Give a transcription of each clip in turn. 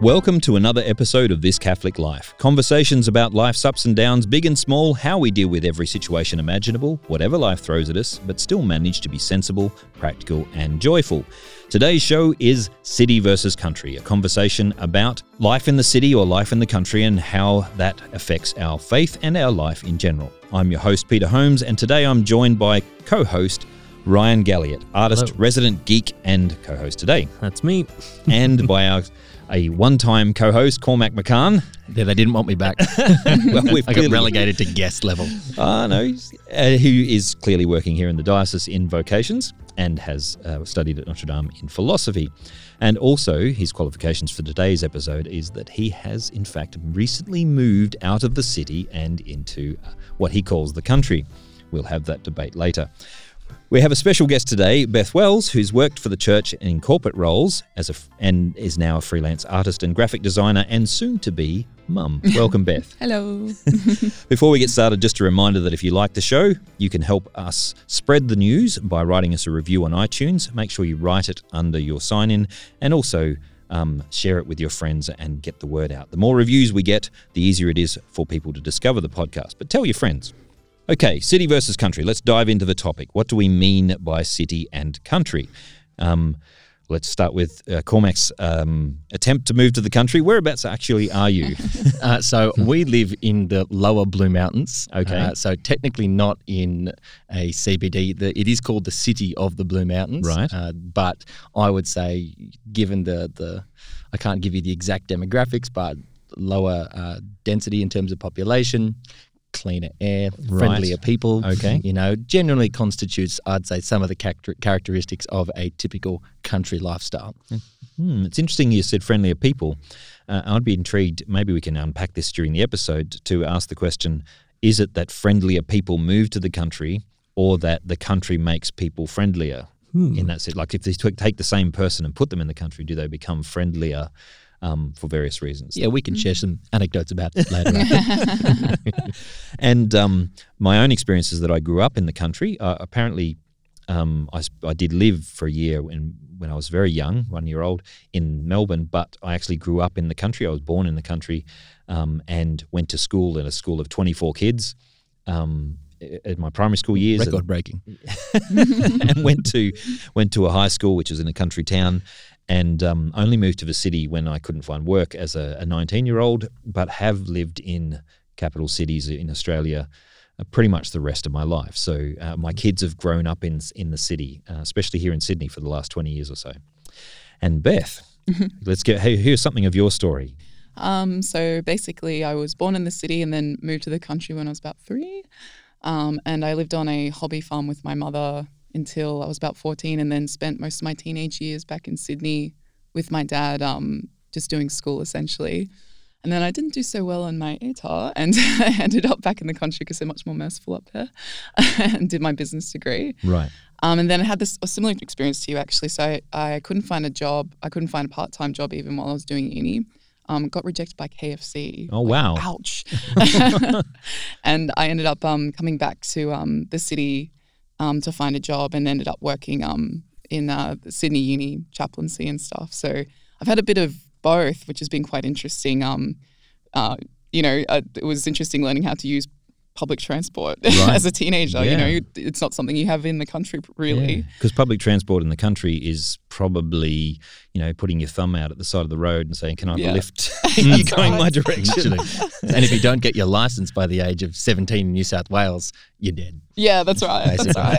Welcome to another episode of This Catholic Life. Conversations about life's ups and downs, big and small, how we deal with every situation imaginable, whatever life throws at us, but still manage to be sensible, practical, and joyful. Today's show is City versus Country, a conversation about life in the city or life in the country and how that affects our faith and our life in general. I'm your host, Peter Holmes, and today I'm joined by co host Rian Galliott, artist, Hello. resident geek, and co host today. That's me. and by our a one-time co-host Cormac McCaughn. Yeah, they didn't want me back. Well, we've I got relegated to guest level. Ah, no, he's- uh, who is clearly working here in the diocese in vocations and has uh, studied at Notre Dame in philosophy. And also, his qualifications for today's episode is that he has, in fact, recently moved out of the city and into uh, what he calls the country. We'll have that debate later. We have a special guest today, Beth Wells, who's worked for the church in corporate roles as a and is now a freelance artist and graphic designer and soon to be mum. Welcome, Beth. Hello. Before we get started, just a reminder that if you like the show, you can help us spread the news by writing us a review on iTunes. Make sure you write it under your sign in and also um, share it with your friends and get the word out. The more reviews we get, the easier it is for people to discover the podcast. But tell your friends. Okay, city versus country. Let's dive into the topic. What do we mean by city and country? Um, let's start with uh, Cormac's um, attempt to move to the country. Whereabouts actually are you? Uh, so we live in the lower Blue Mountains. Okay. Uh, so technically not in a CBD. The, it is called the city of the Blue Mountains. Right. Uh, but I would say, given the, the, I can't give you the exact demographics, but lower uh, density in terms of population, cleaner air, Right. friendlier people. Okay. You know, generally constitutes, I'd say, some of the characteristics of a typical country lifestyle. Hmm, it's interesting you said friendlier people. Uh, I'd be intrigued, maybe we can unpack this during the episode to ask the question is it that friendlier people move to the country or that the country makes people friendlier? In that sense, like if they take the same person and put them in the country, do they become friendlier um, for various reasons? Yeah, we can share some anecdotes about it later. And um, my own experience is that I grew up in the country. Uh, apparently, um, I, s- I did live for a year when, when I was very young, one year old, in Melbourne, but I actually grew up in the country. I was born in the country um, and went to school in a school of 24 kids um, at my primary school years. and- Record breaking. and went to went to a high school which was in a country town and um, only moved to the city when I couldn't find work as a 19 year old but have lived in capital cities in Australia uh, pretty much the rest of my life. So uh, my kids have grown up in in the city uh, especially here in Sydney for the last 20 years or so. And Beth let's get hey, here's something of your story. Um, so basically, I was born in the city and then moved to the country when I was about three. Um, and I lived on a hobby farm with my mother until I was about 14 and then spent most of my teenage years back in Sydney with my dad, um, just doing school essentially. And then I didn't do so well on my ATAR and I ended up back in the country because they're much more merciful up there and did my business degree. right Um, and then I had this a similar experience to you actually. So I, I couldn't find a job. I couldn't find a part time job even while I was doing uni. Um, got rejected by KFC. oh wow Ouch. and I ended up um, coming back to um, the city um, to find a job and ended up working um, in uh, Sydney Uni chaplaincy and stuff. So I've had a bit of both, which has been quite interesting. Um, uh, you know, uh, it was interesting learning how to use public transport Right. as a teenager. You know, it's not something you have in the country really. Because public transport in the country is probably, you know, putting your thumb out at the side of the road and saying, "Can I have a lift? You're That's going my direction." And if you don't get your license by the age of 17 in New South Wales, you're dead. Yeah, that's right. That's Basically. right.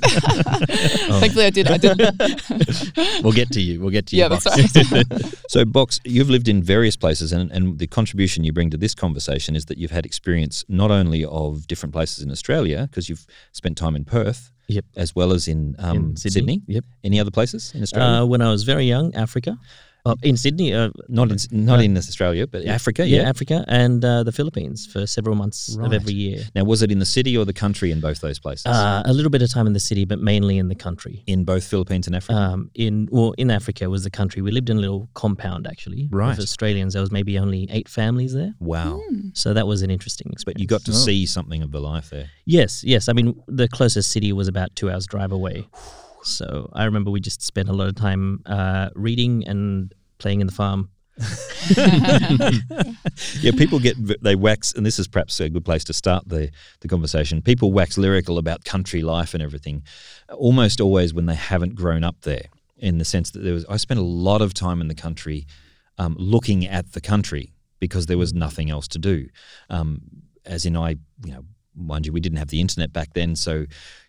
Oh. Thankfully, I did. I did. We'll get to you. We'll get to you. yeah, that's right. so, Box, you've lived in various places, and, and the contribution you bring to this conversation is that you've had experience not only of different places in Australia, because you've spent time in Perth, Yep. as well as in, um, In Sydney. Yep. Any other places in Australia? Uh, when I was very young, Africa. Uh, in Sydney, uh, not in, not in Australia, but Africa. yeah, Yeah. Africa, and uh, the Philippines for several months Right. of every year. Now, was it in the city or the country in both those places? Uh, a little bit of time in the city, but mainly in the country. in both Philippines and Africa. Um, in well, in Africa was the country. We lived in a little compound actually. Right. Of Australians. There was maybe only eight families there, wow. so that was an interesting experience. But you got to see something of the life there. Yes, yes. I mean, the closest city was about two hours drive away. So I remember we just spent a lot of time uh, reading and playing in the farm. yeah, people get they wax, and this is perhaps a good place to start the the conversation. People wax lyrical about country life and everything, almost always when they haven't grown up there. In the sense that there was, I spent a lot of time in the country, um, looking at the country because there was nothing else to do. Um, as in, I you know, mind you, we didn't have the internet back then, so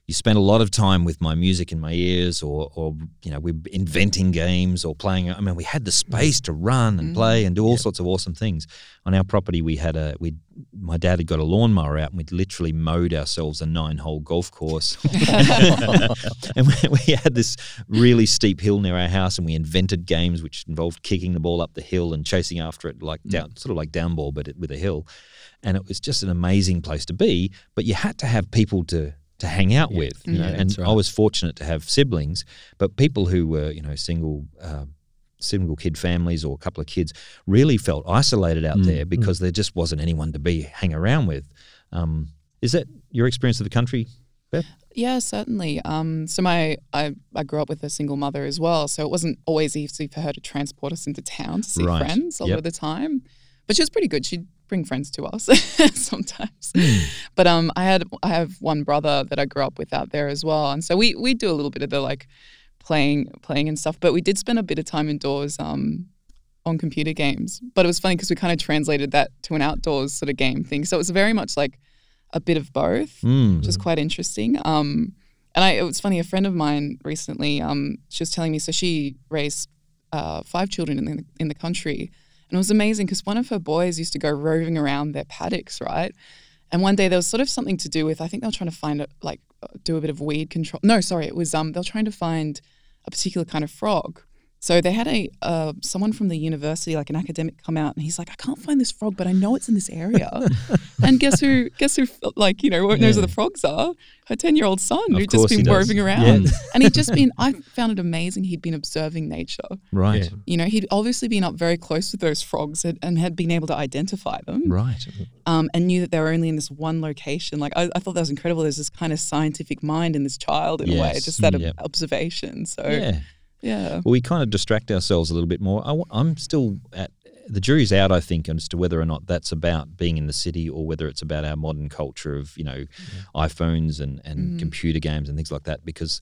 you spent a lot of time with my music in my ears or, or you know we're inventing games or playing i mean we had the mm. space to run and play mm. and do all sorts of awesome things. On our property we had a we my dad had got a lawnmower out and we'd literally mowed ourselves a nine hole golf course. And we, we had this really steep hill near our house and we invented games which involved kicking the ball up the hill and chasing after it like mm. down sort of like down ball but with a hill. And it was just an amazing place to be but you had to have people to to hang out with. You know? Yeah, and right. I was fortunate to have siblings, but people who were you know single. Uh, Single kid families or a couple of kids really felt isolated out Mm, there because there just wasn't anyone to be hang around with. Um, is that your experience of the country, Beth? Yeah, certainly. Um, so my I, I grew up with a single mother as well, so it wasn't always easy for her to transport us into town to see Right. friends a lot Yep. of the time. But she was pretty good. She'd bring friends to us sometimes. Hmm. But um, I had I have one brother that I grew up with out there as well, and so we we do a little bit of the like playing playing and stuff. But we did spend a bit of time indoors. Um, on computer games, but it was funny because we kind of translated that to an outdoors sort of game thing. So it was very much like a bit of both Mm. which is quite interesting. Um, and I, it was funny. A friend of mine recently, um, she was telling me. So she raised uh, five children in the in the country, and it was amazing because one of her boys used to go roving around their paddocks, right? And one day there was sort of something to do with. I think they were trying to find a, like do a bit of weed control. No, sorry, it was um they were trying to find a particular kind of frog. So they had a uh, someone from the university, like an academic, come out, and he's like, "I can't find this frog, but I know it's in this area." and guess who? Guess who? Like you know, knows where the frogs are? Her ten-year-old son, Of who'd just been does. roving around, Yeah. and he'd just been. I found it amazing. He'd been observing nature. Right, You know, he'd obviously been up very close with those frogs and, and had been able to identify them, right. um, and knew that they were only in this one location. Like I, I thought that was incredible. There's this kind of scientific mind in this child in a way, just that Yep. observation. So Yeah. yeah. Well, we kind of distract ourselves a little bit more. I, am still at the jury's out, I think, as to whether or not that's about being in the city or whether it's about our modern culture of you know iPhones and and computer games and things like that. Because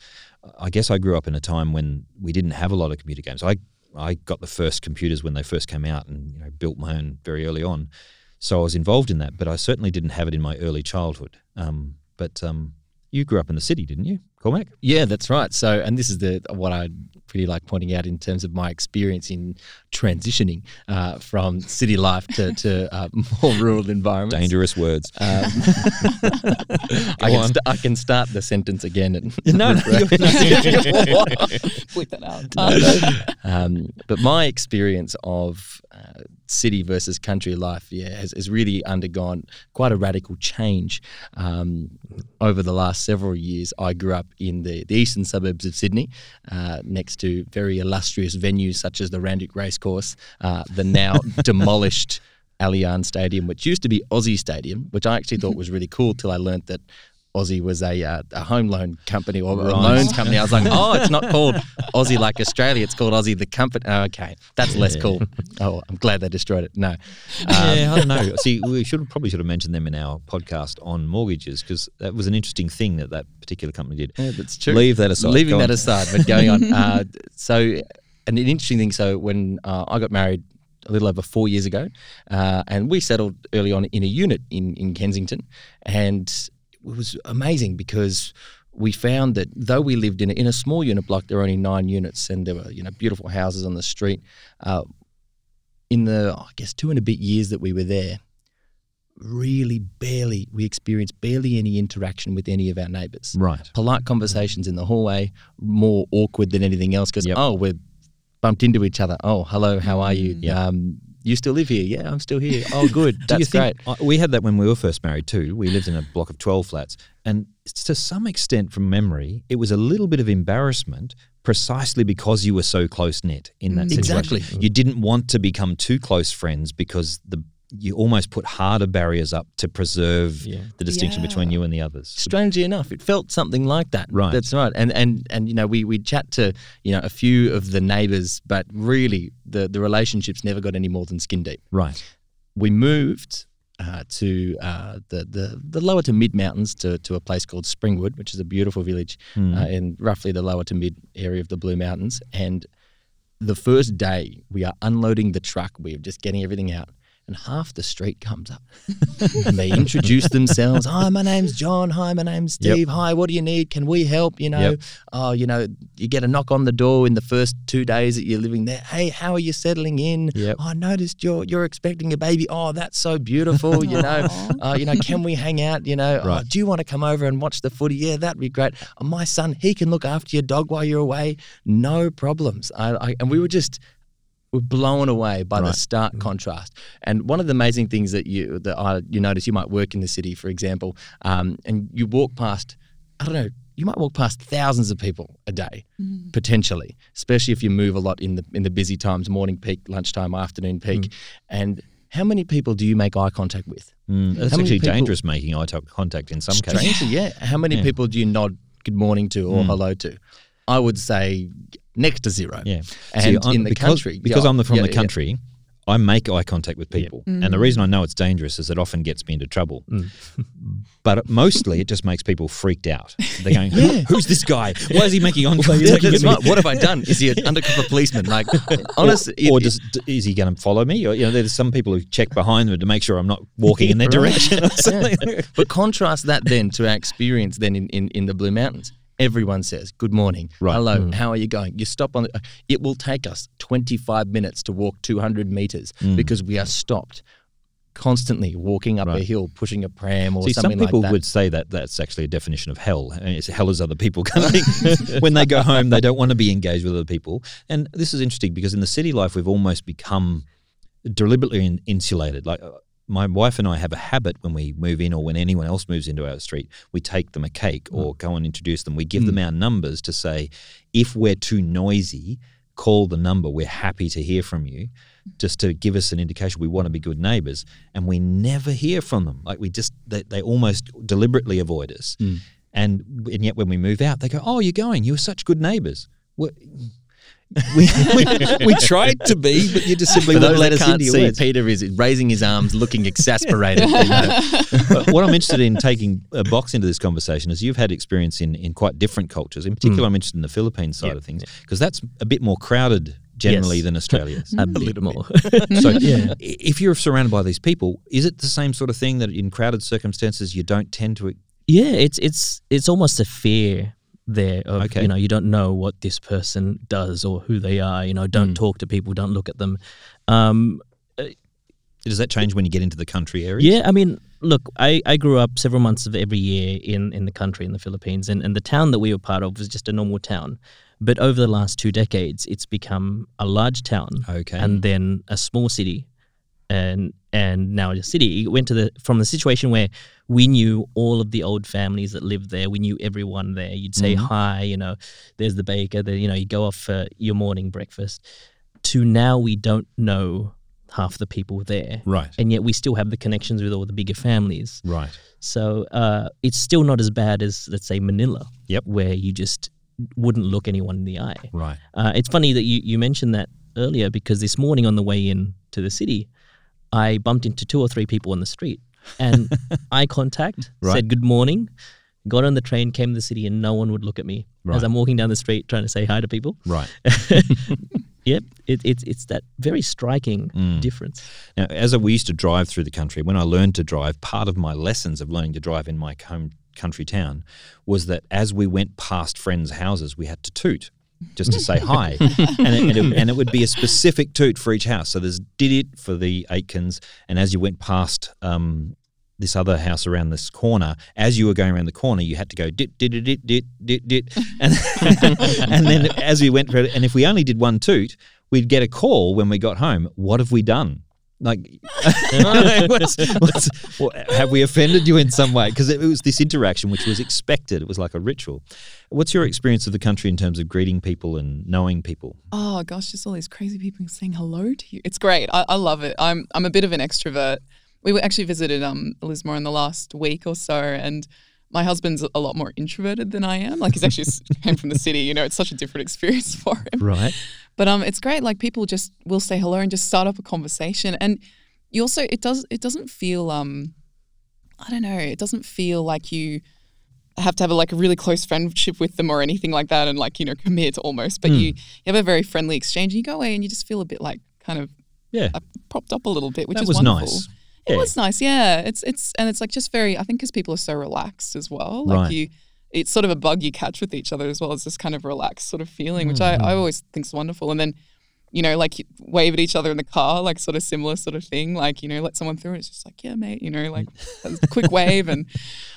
I guess I grew up in a time when we didn't have a lot of computer games. I I got the first computers when they first came out and you know built my own very early on. So I was involved in that, but I certainly didn't have it in my early childhood. Um, but um, you grew up in the city, didn't you, Cormac? Yeah, that's right. So, and this is the what I really like pointing out in terms of my experience in transitioning uh, from city life to, to uh, more rural environments. Dangerous words. Um, I, can st- I can start the sentence again. And no, no, Bleep that out. um, but my experience of uh, city versus country life, yeah, has, has really undergone quite a radical change um, over the last several years. I grew up in the, the eastern suburbs of Sydney, uh, next to very illustrious venues such as the Randwick Racecourse, uh, the now demolished. Allianz Stadium, which used to be Aussie Stadium, which I actually thought was really cool till I learnt that Aussie was a, uh, a home loan company or a loans company. I was like, oh, it's not called Aussie like Australia. It's called Aussie the company. Oh, okay, that's less cool. Oh, I'm glad they destroyed it. No, Um, yeah, I don't know. See, we should probably should have mentioned them in our podcast on mortgages because that was an interesting thing that that particular company did. yeah, that's true. Leave that aside. Leaving that aside, but going on. Uh, so, an interesting thing. So, when uh, I got married a little over four years ago, uh, and we settled early on in a unit in in Kensington, and it was amazing because we found that though we lived in a, in a small unit block, there were only nine units, and there were you know beautiful houses on the street. Uh, in the I guess two and a bit years that we were there, really barely we experienced barely any interaction with any of our neighbours Right. polite conversations in the hallway, more awkward than anything else because, Yep. oh, we're bumped into each other. Oh, hello, how are you? Yeah. Um, you still live here? Yeah, I'm still here. Oh, good. Do That's you think, great. I- we had that when we were first married too. We lived in a block of 12 flats. And to some extent, from memory, it was a little bit of embarrassment precisely because you were so close knit in that Mm. situation. Exactly. You didn't want to become too close friends because the you almost put harder barriers up to preserve Yeah. the distinction Yeah. between you and the others. Strangely enough, it felt something like that. Right. That's right. And and and you know, we we chat to you know a few of the neighbours, but really the the relationships never got any more than skin deep. Right. We moved. Uh, to uh, the, the the lower to mid mountains to, to a place called Springwood, which is a beautiful village Hmm. uh, in roughly the lower to mid area of the Blue Mountains. And the first day we are unloading the truck, we're just getting everything out, and half the street comes up and they introduce themselves. Hi, my name's John. Hi, my name's Yep. Steve. Hi, what do you need? Can we help? You know, Yep. oh, you know, you get a knock on the door in the first two days that you're living there. Hey, how are you settling in? Yep. Oh, I noticed you're you're expecting a baby. Oh, that's so beautiful. You know, uh, you know, can we hang out? You know, Right. oh, do you want to come over and watch the footy? Yeah, that'd be great. Oh, my son, he can look after your dog while you're away. No problems. I, I and we were just we're blown away by the Right. stark contrast. And one of the amazing things that you that I you notice you might work in the city, for example, um, and you walk past, I don't know, you might walk past thousands of people a day potentially, especially if you move a lot in the in the busy times, morning peak, lunchtime, afternoon peak, and how many people do you make eye contact with? Mm, It's How many actually people- dangerous making eye contact in some cases. Strangely, yeah. How many Yeah. people do you nod good morning to or Mm. hello to? I would say next to zero. Yeah. And See, I'm- in the because, country, because yeah, I'm the, from yeah, the yeah. country, I make eye contact with people, and the mm. reason I know it's dangerous is it often gets me into trouble. Mm. but mostly, it just makes people freaked out. They're going, "Who- "Who's this guy? Why is he making eye contact?" with me?" What have I done? Is he an undercover policeman? Like, honestly, or, or it- does, d- is he going to follow me? Or, you know, there's some people who check behind them to make sure I'm not walking in their direction. Or something. but contrast that then to our experience then in, in, in the Blue Mountains. Everyone says, Good morning. Right. Hello. How are you going? You stop on, the, it will take us 25 minutes to walk 200 meters because we are stopped constantly walking up a Mm. Hill, pushing a pram or See, some something people like that. would say that that's actually a definition of hell. And it's hell as other people coming. when they go home, they don't want to be engaged with other people. And this is interesting because in the city life, we've almost become deliberately in, insulated. Like uh, my wife and I have a habit when we move in or when anyone else moves into our street, we take them a cake hmm. or go and introduce them. We give them hmm. our numbers to say, if we're too noisy, call the number. We're happy to hear from you. Just to give us an indication we want to be good neighbors, and we never hear from them. Like we just, they, they almost deliberately avoid us, hmm. and and yet when we move out, they go, "Oh, you're going. You were such good neighbors." we we, we, we tried to be, but you just simply For wouldn't those let that us can't into see, words. Peter is raising his arms, looking exasperated. you know. But what I'm interested in taking a box into this conversation is you've had experience in, in quite different cultures. In particular, hmm. I'm interested in the Philippine side Yeah, of things because that's a bit more crowded generally Yes. than Australia. a bit more. so, Yeah. if you're surrounded by these people, is it the same sort of thing that in crowded circumstances you don't tend to? Yeah, it's it's it's almost a fear there of Okay. you know you don't know what this person does or who they are. You know, don't Mm. talk to people, don't look at them. Um, Does that change when you get into the country areas? yeah, I mean, look, I, I grew up several months of every year in, in the country in the Philippines, and, and the town that we were part of was just a normal town. But over the last two decades, it's become a large town Okay. and then a small city, and and now the city. It went to the from the situation where we knew all of the old families that lived there. We knew everyone there. You'd say Mhm. hi, you know, there's the baker. You know, you go off for your morning breakfast. To now, we don't know half the people there, Right. and yet we still have the connections with all the bigger families. Right. So uh, it's still not as bad as let's say Manila, Yep. where you just wouldn't look anyone in the eye. Right. Uh, it's funny that you, you mentioned that earlier because this morning on the way in to the city, I bumped into two or three people on the street and eye contact, Right. said good morning, got on the train, came to the city, and no one would look at me Right. as I'm walking down the street trying to say hi to people. Right. Yep, it, it's it's that very striking Mm. difference. Now, as I, we used to drive through the country, when I learned to drive, part of my lessons of learning to drive in my home country town was that as we went past friends' houses, we had to toot just to say hi, and, it, and, it, and it would be a specific toot for each house. So there's did it for the Aitkins, and as you went past. Um, this other house around this corner. As you were going around the corner, you had to go dit dit dit dit dit dit, dit. and and then as we went, through it- and if we only did one toot, we'd get a call when we got home. What have we done? Like, what's, what's, what, have we offended you in some way? Because it, it was this interaction which was expected. It was like a ritual. What's your experience of the country in terms of greeting people and knowing people? Oh gosh, just all these crazy people saying hello to you. It's great. I, I love it. I'm I'm a bit of an extrovert. We were actually visited um Lismore in the last week or so, and my husband's a lot more introverted than I am. Like he's actually came from the city. You know, it's such a different experience for him. Right. But um, it's great. Like people just will say hello and just start up a conversation, and you also it does it doesn't feel um, I don't know, it doesn't feel like you have to have a, like a really close friendship with them or anything like that, and like you know commit almost. But you you have a very friendly exchange, and you go away and you just feel a bit like kind of Yeah. uh, propped up a little bit, which that is was wonderful. nice. It Yeah. was nice, yeah. It's it's and it's like just very. I think because people are so relaxed as well. Like Right. you, it's sort of a bug you catch with each other as well as this kind of relaxed sort of feeling, which I, Mm-hmm. I always think is wonderful. And then, you know, like wave at each other in the car, like sort of similar sort of thing. Like you know, let someone through. And it's just like yeah, mate. You know, like quick wave and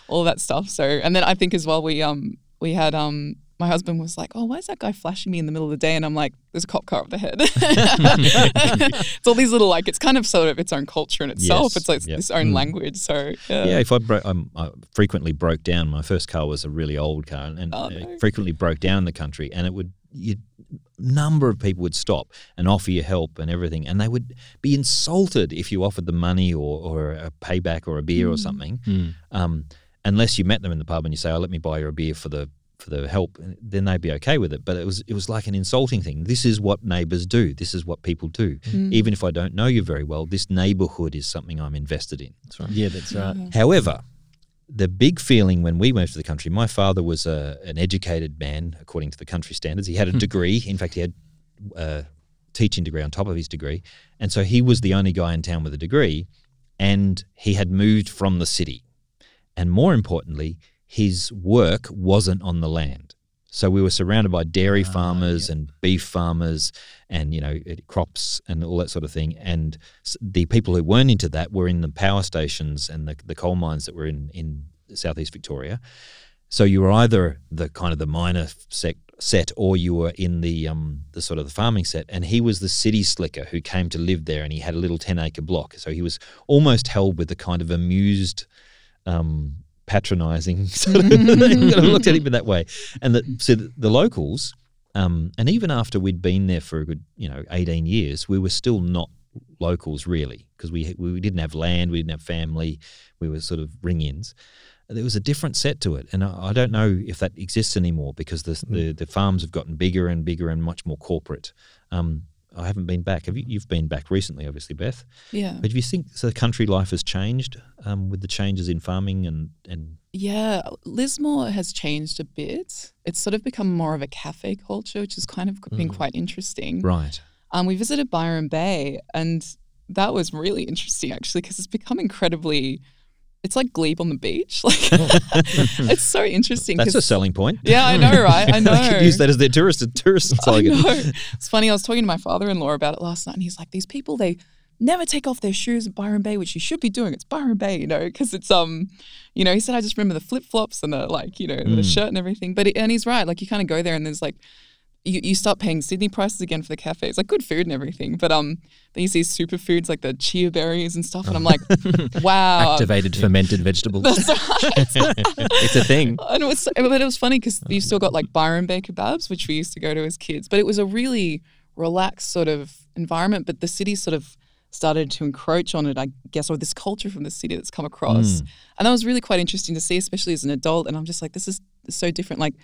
all that stuff. So and then I think as well we um we had um. My husband was like, "Oh, why is that guy flashing me in the middle of the day?" And I'm like, "There's a cop car up ahead." it's all these little like it's kind of sort of its own culture in itself. Yes, It's like yep. its own Mm. language. So yeah, Yeah, if I broke, I frequently broke down. My first car was a really old car, and, and Oh, no. frequently broke down in the country. And it would, you, number of people would stop and offer you help and everything, and they would be insulted if you offered them money or, or a payback or a beer or something, Mm. um, unless you met them in the pub and you say, "Oh, let me buy you a beer for the." For the help, then they'd be okay with it. But it was it was like an insulting thing. This is what neighbours do. This is what people do. Mm. Even if I don't know you very well, this neighbourhood is something I'm invested in. That's right. Yeah, that's right. Mm-hmm. However, the big feeling when we moved to the country, my father was a, an educated man according to the country standards. He had a hmm. degree. In fact, he had a teaching degree on top of his degree. And so he was the only guy in town with a degree. And he had moved from the city. And more importantly, his work wasn't on the land. So we were surrounded by dairy farmers and beef farmers and, you know, it- crops and all that sort of thing. And the people who weren't into that were in the power stations and the, the coal mines that were in, in southeast Victoria. So you were either the kind of the minor sec, set or you were in the um, the sort of the farming set. And he was the city slicker who came to live there and he had a little 10 acre block. So he was almost held with a kind of amused um, patronizing sort of kind looked at him in that way. And that so the, the locals, um, and even after we'd been there for a good, you know, 18 years, we were still not locals really because we we didn't have land, we didn't have family, we were sort of ring-ins. There was a different set to it, and I, I don't know if that exists anymore because the, the the farms have gotten bigger and bigger and much more corporate. Um, I haven't been back. Have you? You've been back recently, obviously, Beth. yeah, But do you think so the country life has changed um, with the changes in farming and, and yeah. Lismore has changed a bit. It's sort of become more of a cafe culture, which has kind of been Mm. quite interesting. right? Um, we visited Byron Bay, and that was really interesting actually because it's become incredibly. It's like Glebe on the beach. Like it's so interesting. That's a selling point. Yeah, I know, right? I know. they could use that as their tourist tourist slogan. It's funny. I was talking to my father-in-law about it last night, and he's like, "These people, they never take off their shoes at Byron Bay, which you should be doing. It's Byron Bay, you know, because it's um, you know." He said, "I just remember the flip flops and the like, you know, the Mm. shirt and everything." But it, and he's right. Like you kind of go there, and there's like. You, you start paying Sydney prices again for the cafes, like good food and everything, but um, then you see superfoods like the chia berries and stuff, and I'm like, wow, Activated fermented vegetables. that's right. it's a thing. And it was, but it was funny because you still got like Byron Bay kebabs, which we used to go to as kids. But it was a really relaxed sort of environment. But the city sort of started to encroach on it, I guess, or this culture from the city that's come across. And that was really quite interesting to see, especially as an adult. And I'm just like, this is so different. Like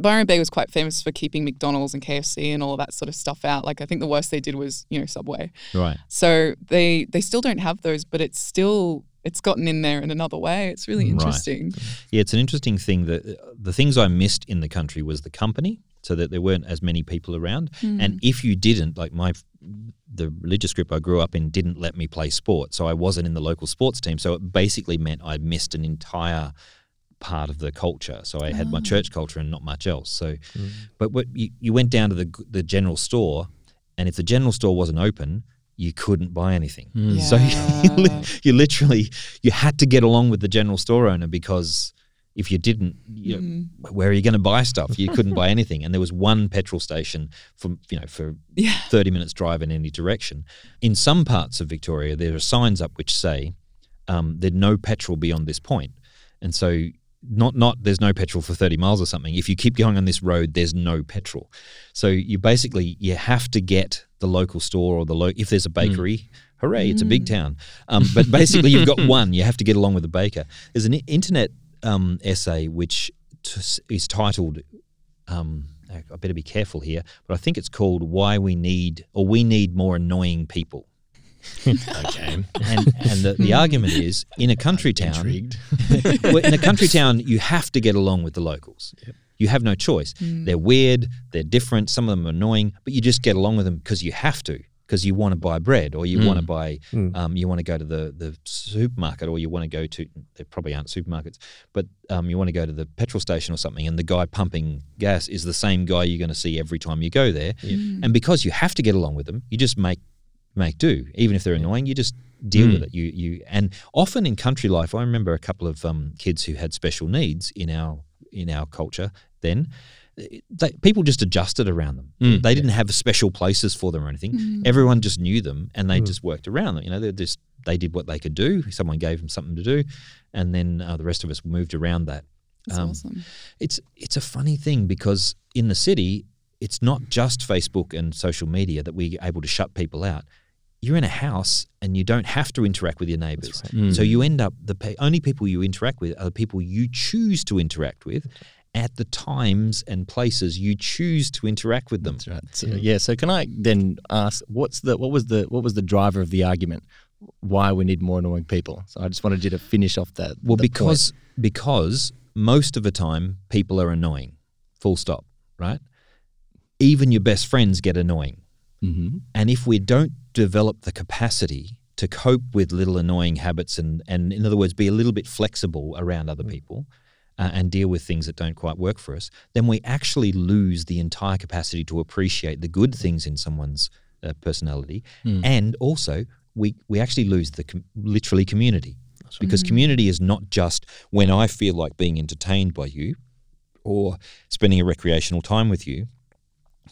Byron Bay was quite famous for keeping McDonald's and KFC and all of that sort of stuff out. Like I think the worst they did was, you know, Subway. Right. So they they still don't have those, but it's still it's gotten in there in another way. It's really Right. interesting. Yeah, it's an interesting thing that uh, the things I missed in the country was the company, so that there weren't as many people around. And if you didn't, like my the religious group I grew up in didn't let me play sport, so I wasn't in the local sports team. So it basically meant I missed an entire part of the culture. So I had my ah. church culture and not much else. So, mm. but what you, you went down to the the general store, and if the general store wasn't open, you couldn't buy anything. Mm. So you, you literally you had to get along with the general store owner because if you didn't, you know, mm. where are you going to buy stuff? You couldn't buy anything, and there was one petrol station from you know for Yeah. thirty minutes drive in any direction. In some parts of Victoria, there are signs up which say um, there's no petrol beyond this point, and so not not there's no petrol for 30 miles or something. If you keep going on this road there's no petrol. So you basically you have to get the local store or the lo- if there's a bakery hooray it's a big town. Um, but basically you've got one you have to get along with the baker. There's an internet um, essay which t- is titled um, I I better be careful here, but I think it's called "Why We Need or We Need More Annoying People." Okay. And and the, the argument is in a country town, Intrigued. well, in a country town, you have to get along with the locals. Yep. You have no choice. They're weird, they're different, some of them are annoying, but you just get along with them because you have to, because you want to buy bread or you want to buy, um, you want to go to the, the supermarket or you want to go to, there probably aren't supermarkets, but um, you want to go to the petrol station or something and the guy pumping gas is the same guy you're going to see every time you go there. And because you have to get along with them, you just make make do. Even if they're annoying, you just deal with it. You you and often in country life, I remember a couple of um, kids who had special needs in our in our culture. Then they, people just adjusted around them. they didn't have special places for them or anything. Everyone just knew them, and they just worked around them. You know, they just they did what they could do. Someone gave them something to do, and then uh, the rest of us moved around that. That's Um, awesome. It's it's a funny thing because in the city, it's not just Facebook and social media that we're able to shut people out. You're in a house and you don't have to interact with your neighbors. So you end up the pe- only people you interact with are the people you choose to interact with at the times and places you choose to interact with them. That's right. So, yeah. So can I then ask, what's the what was the what was the driver of the argument? Why we need more annoying people? So I just wanted you to finish off that. Well, that because because most of the time people are annoying. Full stop. Right. Even your best friends get annoying. hmm And if we don't develop the capacity to cope with little annoying habits and, and in other words, be a little bit flexible around other people uh, and deal with things that don't quite work for us, then we actually lose the entire capacity to appreciate the good things in someone's uh, personality. And also, we, we actually lose the com- literally community. Because community is not just when I feel like being entertained by you or spending a recreational time with you.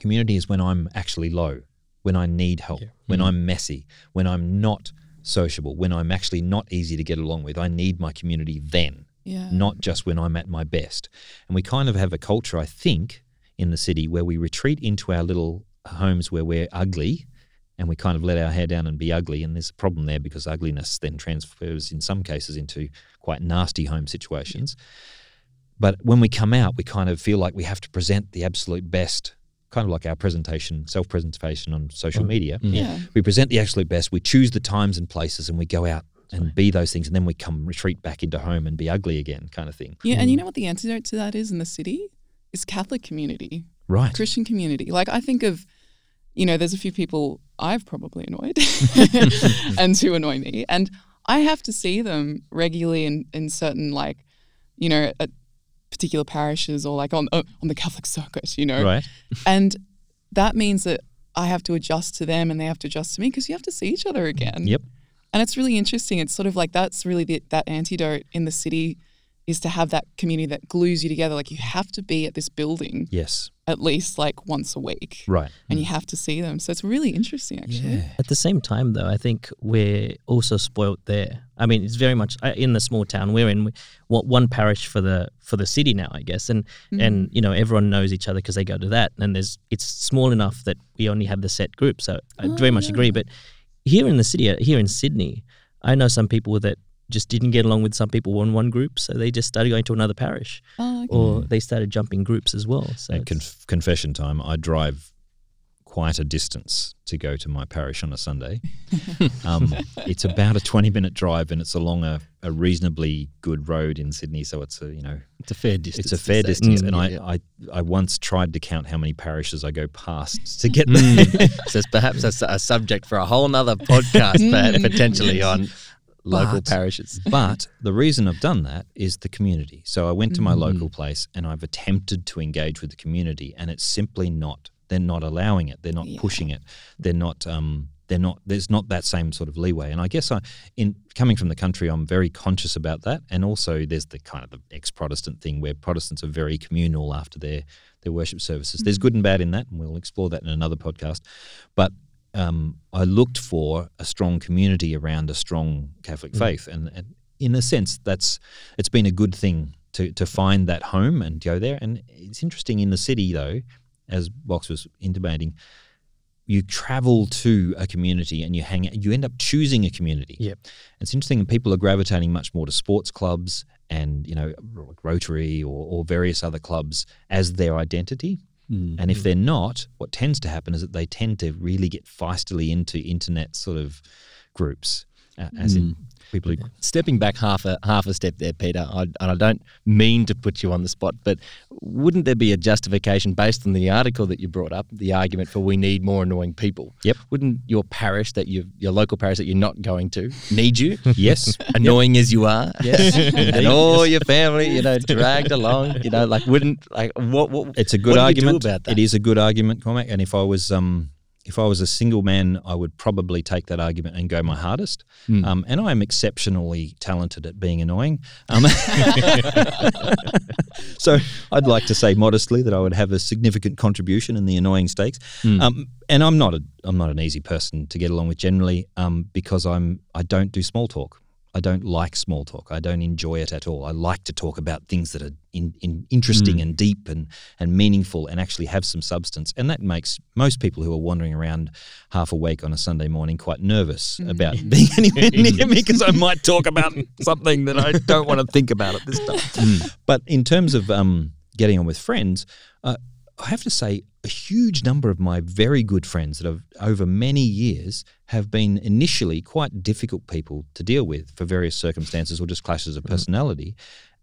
Community is when I'm actually low, when I need help, when mm. I'm messy, when I'm not sociable, when I'm actually not easy to get along with. I need my community then, Yeah. not just when I'm at my best. And we kind of have a culture, I think, in the city where we retreat into our little homes where we're ugly and we kind of let our hair down and be ugly. And there's a problem there because ugliness then transfers in some cases into quite nasty home situations. But when we come out, we kind of feel like we have to present the absolute best, kind of like our presentation, self presentation on social mm. media. Mm. Yeah. We present the absolute best. We choose the times and places and we go out and be those things. And then we come retreat back into home and be ugly again, kind of thing. Yeah, and you mm. know what the antidote to that is in the city? Is Catholic community, Right. Christian community. Like I think of, you know, there's a few people I've probably annoyed and who annoy me. And I have to see them regularly in, in certain like, you know, at particular parishes or like on uh, on the Catholic circuit, you know. Right. And that means that I have to adjust to them and they have to adjust to me because you have to see each other again. Yep. And it's really interesting. It's sort of like that's really the, that antidote in the city is to have that community that glues you together. Like you have to be at this building Yes. at least like once a week, Right. and you have to see them. So it's really interesting, actually. At the same time, though, I think we're also spoilt there. I mean, it's very much uh, in the small town we're in. What one parish for the for the city now, I guess, and and you know everyone knows each other because they go to that. And there's it's small enough that we only have the set group. So I very much agree. But here in the city, uh, here in Sydney, I know some people that just didn't get along with some people in one group, so they just started going to another parish, Oh, okay. or they started jumping groups as well. So And conf- confession time, I drive quite a distance to go to my parish on a Sunday. um, it's about a 20 minute drive and it's along a, a reasonably good road in Sydney. So it's a, you know, It's a fair distance. it's a fair distance. Mm, and yeah. I, I, I once tried to count how many parishes I go past to get there. so it's perhaps a subject for a whole nother podcast, but potentially on local But- parishes. But the reason I've done that is the community. So I went to my Mm. local place and I've attempted to engage with the community, and it's simply not. They're not allowing it. They're not Yeah. pushing it. They're not. Um, they're not. There's not that same sort of leeway. And I guess I, in coming from the country, I'm very conscious about that. And also, there's the kind of the ex-Protestant thing where Protestants are very communal after their their worship services. There's good and bad in that, and we'll explore that in another podcast. But um, I looked for a strong community around a strong Catholic faith, and, and in a sense, that's it's been a good thing to to find that home and go there. And it's interesting in the city though, as Box was intimating, you travel to a community and you hang you end up choosing a community. Yep. It's interesting people are gravitating much more to sports clubs and you know Rotary or, or various other clubs as their identity. Mm-hmm. And if they're not, what tends to happen is that they tend to really get feistily into internet sort of groups, uh, as in people who Stepping back half a half a step there, Peter, I, and I don't mean to put you on the spot, but wouldn't there be a justification based on the article that you brought up, the argument for we need more annoying people? Yep. Wouldn't your parish that you your local parish that you're not going to need you? yes, annoying as you are, yes, and all your family, you know, dragged along, you know, like wouldn't like what? what it's a good argument. about that. It is a good argument, Cormac. And if I was um, if I was a single man, I would probably take that argument and go my hardest. Hmm. Um, and I am exceptionally talented at being annoying. Um, so I'd like to say modestly that I would have a significant contribution in the annoying stakes. Hmm. Um, and I'm not a I'm not an easy person to get along with generally um, because I'm I don't do small talk. I don't like small talk. I don't enjoy it at all. I like to talk about things that are in, in interesting and deep and, and meaningful and actually have some substance. And that makes most people who are wandering around half awake on a Sunday morning quite nervous about being anywhere near me because I might talk about something that I don't want to think about at this time. But in terms of um, getting on with friends, uh, I have to say, a huge number of my very good friends that have over many years have been initially quite difficult people to deal with for various circumstances or just clashes of personality.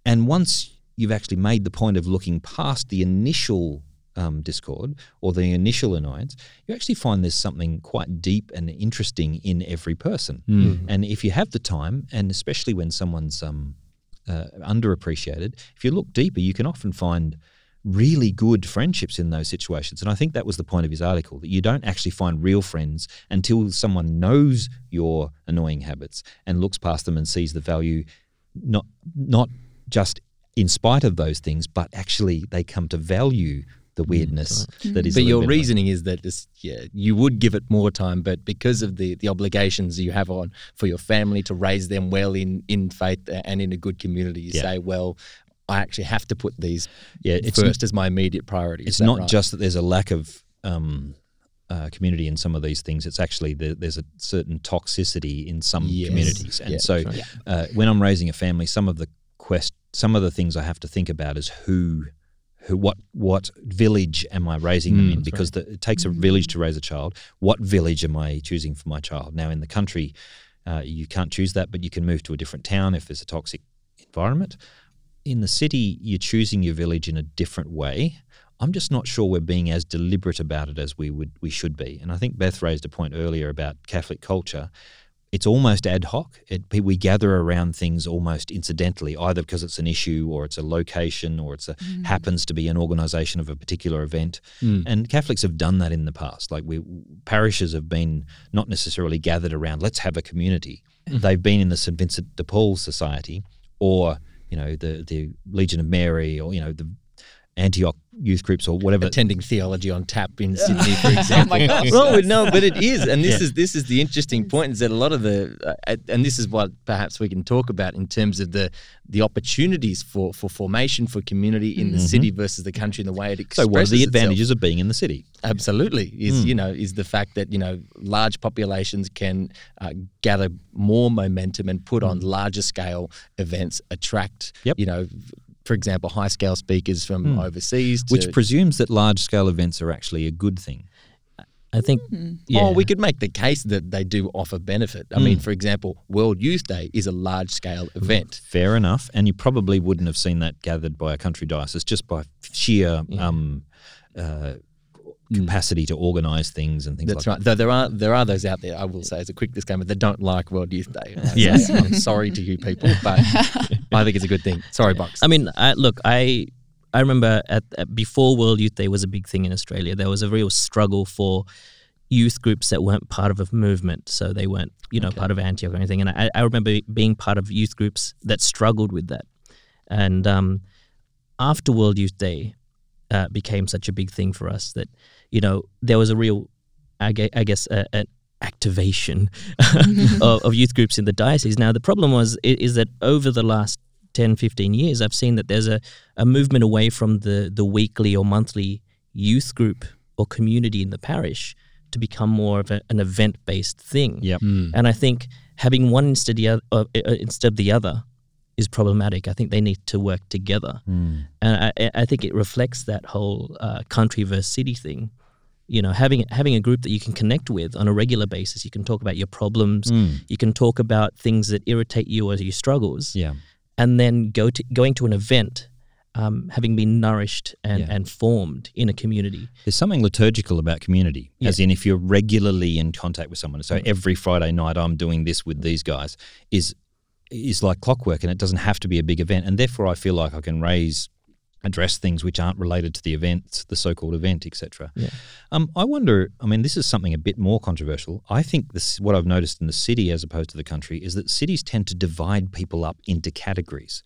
And once you've actually made the point of looking past the initial um, discord or the initial annoyance, you actually find there's something quite deep and interesting in every person. And if you have the time, and especially when someone's um, uh, underappreciated, if you look deeper, you can often find really good friendships in those situations. And I think that was the point of his article that you don't actually find real friends until someone knows your annoying habits and looks past them and sees the value not not just in spite of those things, but actually they come to value the mm, weirdness that is. Mm. But your little like- reasoning is that this, yeah, you would give it more time, but because of the the obligations you have on for your family to raise them well in in faith and in a good community, you Yeah. say, well, I actually have to put these Yeah, it's first as my immediate priority. Is it's not right? just that there's a lack of um, uh, community in some of these things. It's actually the, there's a certain toxicity in some Yes. communities, and Yeah, so right. uh, when I'm raising a family, some of the quest, some of the things I have to think about is who. Who, what, what village am I raising them Mm, in? Because the, it takes a village to raise a child. What village am I choosing for my child? Now, in the country, uh, you can't choose that, but you can move to a different town if there's a toxic environment. In the city, you're choosing your village in a different way. I'm just not sure we're being as deliberate about it as we would we should be. And I think Beth raised a point earlier about Catholic culture. It's almost ad hoc. It, we gather around things almost incidentally, either because it's an issue or it's a location or it's a mm. happens to be an organisation of a particular event. Mm. And Catholics have done that in the past. Like we parishes have been not necessarily gathered around. Let's have a community. Mm-hmm. They've been in the St Vincent de Paul Society or you know the the Legion of Mary or you know the Antioch youth groups or whatever. attending theology on tap in Sydney, for example. my gosh, no, yes. no, but it is, and this is this is the interesting point is that a lot of the, uh, and this is what perhaps we can talk about in terms of the the opportunities for for formation for community in the city versus the country and the way it expresses. so what are the itself. advantages of being in the city? Absolutely, is Hmm. you know is the fact that you know large populations can uh, gather more momentum and put on larger scale events, attract. Yep. You know, for example, high scale speakers from overseas, to, Which presumes that large scale events are actually a good thing. I think. Mm-hmm. Yeah. Oh, we could make the case that they do offer benefit. I Hmm. mean, for example, World Youth Day is a large scale event. Fair enough. And you probably wouldn't have seen that gathered by a country diocese just by sheer um, uh, capacity to organise things and things like that. That's like right. Though there are there are those out there. I will say as a quick disclaimer that don't like World Youth Day. I Yeah. I'm sorry to you people, but I think it's a good thing. Sorry, Box. I mean, I, look, I I remember at, at before World Youth Day was a big thing in Australia. There was a real struggle for youth groups that weren't part of a movement, so they weren't you know Okay. part of Antioch or anything. And I, I remember being part of youth groups that struggled with that. And um, after World Youth Day uh, became such a big thing for us that you know there was a real, I guess, a, an activation of, of youth groups in the diocese. Now the problem was is that over the last 10, 15 years, I've seen that there's a, a movement away from the the weekly or monthly youth group or community in the parish to become more of a, an event based thing. Yep. And I think having one instead of the other, uh, uh, instead of the other is problematic. I think they need to work together. Mm. And I, I think it reflects that whole uh, country versus city thing. You know, having having a group that you can connect with on a regular basis. You can talk about your problems. Mm. You can talk about things that irritate you or your struggles, Yeah. and then go to going to an event, um, having been nourished and, Yeah. and formed in a community. There's something liturgical about community, Yeah. as in if you're regularly in contact with someone. So every Friday night I'm doing this with these guys is is like clockwork, and it doesn't have to be a big event. And therefore, I feel like I can raise, address things which aren't related to the event, the so-called event, etc. Yeah. Um, I wonder. I mean, this is something a bit more controversial. I think this what I've noticed in the city as opposed to the country is that cities tend to divide people up into categories.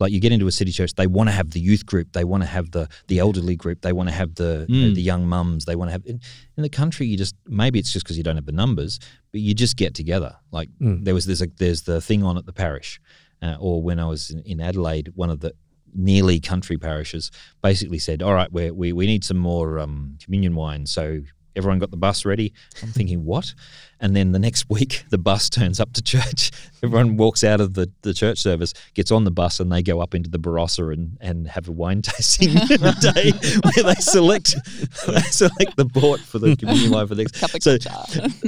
Like you get into a city church, they want to have the youth group, they want to have the the elderly group, they want to have the you know, Mm. the young mums, they want to have. In, in the country, you just maybe it's just because you don't have the numbers, but you just get together. Like Mm. there was there's a there's the thing on at the parish, uh, or when I was in, in Adelaide, one of the nearly country parishes basically said, "All right, we we we need some more um, communion wine." So everyone got the bus ready. I'm thinking, what? And then the next week, the bus turns up to church. Everyone walks out of the, the church service, gets on the bus, and they go up into the Barossa and, and have a wine tasting day where they select they select the port for the communion wine for the next. Catholic So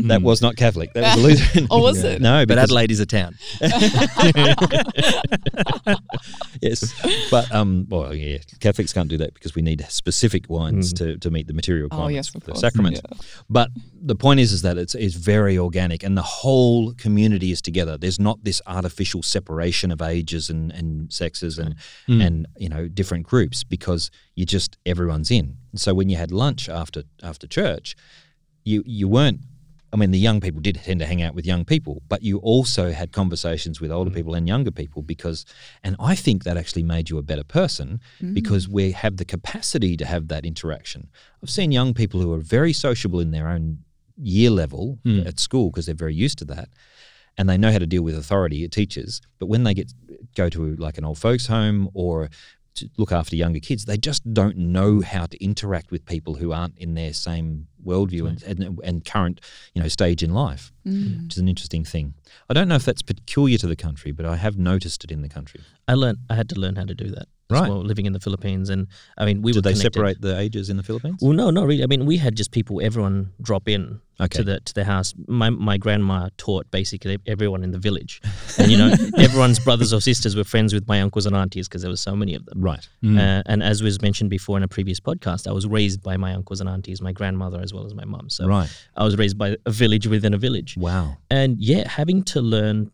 that was not Catholic. That was a Lutheran. Oh, was it? No, But Adelaide is a town. yes, but um, well, yeah, Catholics can't do that because we need specific wines to, to meet the material Oh, requirements yes, of for the course. sacrament. Yeah. But the point is, is that it's, it's very organic, and the whole community is together. There's not this artificial separation of ages and, and sexes and hmm. Hmm. and you know different groups because you just everyone's in. So when you had lunch after after church, you you weren't. I mean, the young people did tend to hang out with young people, but you also had conversations with older hmm. people and younger people because, and I think that actually made you a better person because we have the capacity to have that interaction. I've seen young people who are very sociable in their own year level at school because they're very used to that and they know how to deal with authority teachers but when they get go to like an old folks home or to look after younger kids they just don't know how to interact with people who aren't in their same worldview and, and, and current you know stage in life Mm. which is an interesting thing i don't know if that's peculiar to the country but i have noticed it in the country I learned I had to learn how to do that. Right. well, living in the Philippines, and I mean, we did were they connected. separate the ages in the philippines Well, no, not really. I mean, we had just people, everyone drop in Okay. to the to the house. My my grandma taught basically everyone in the village, and you know, everyone's brothers or sisters were friends with my uncles and aunties because there were so many of them. right Uh, and as was mentioned before in a previous podcast, I was raised by my uncles and aunties, my grandmother as well as my mum. So right I was raised by a village within a village, wow and yeah, having to learn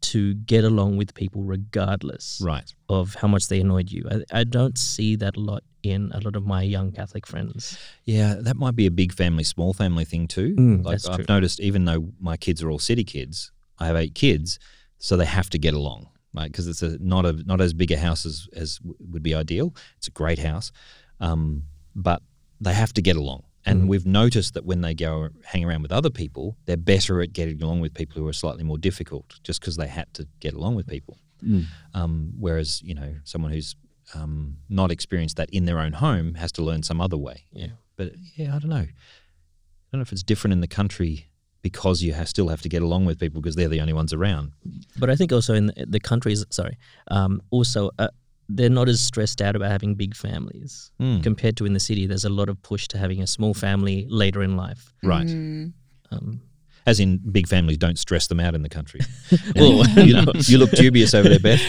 to get along with people regardless right of how much they annoyed you. I, I don't see that a lot in a lot of my young Catholic friends. Yeah, that might be a big family, small family thing too. Mm, like I've true. noticed, even though my kids are all city kids, I have eight kids, so they have to get along, right? Because it's a not a not as big a house as as would be ideal. It's a great house, um, but they have to get along. And Mm. we've noticed that when they go hang around with other people, they're better at getting along with people who are slightly more difficult, just because they had to get along with people. Mm. Um, whereas you know someone who's um, not experienced that in their own home has to learn some other way. Yeah. But yeah, I don't know. I don't know if it's different in the country because you ha still have to get along with people because they're the only ones around. But I think also in the, the countries, sorry, um, also uh, they're not as stressed out about having big families Mm. compared to in the city. There's a lot of push to having a small family later in life. Right. Mm. Um, As in, big families don't stress them out in the country. Well, you, you look dubious over there, Beth.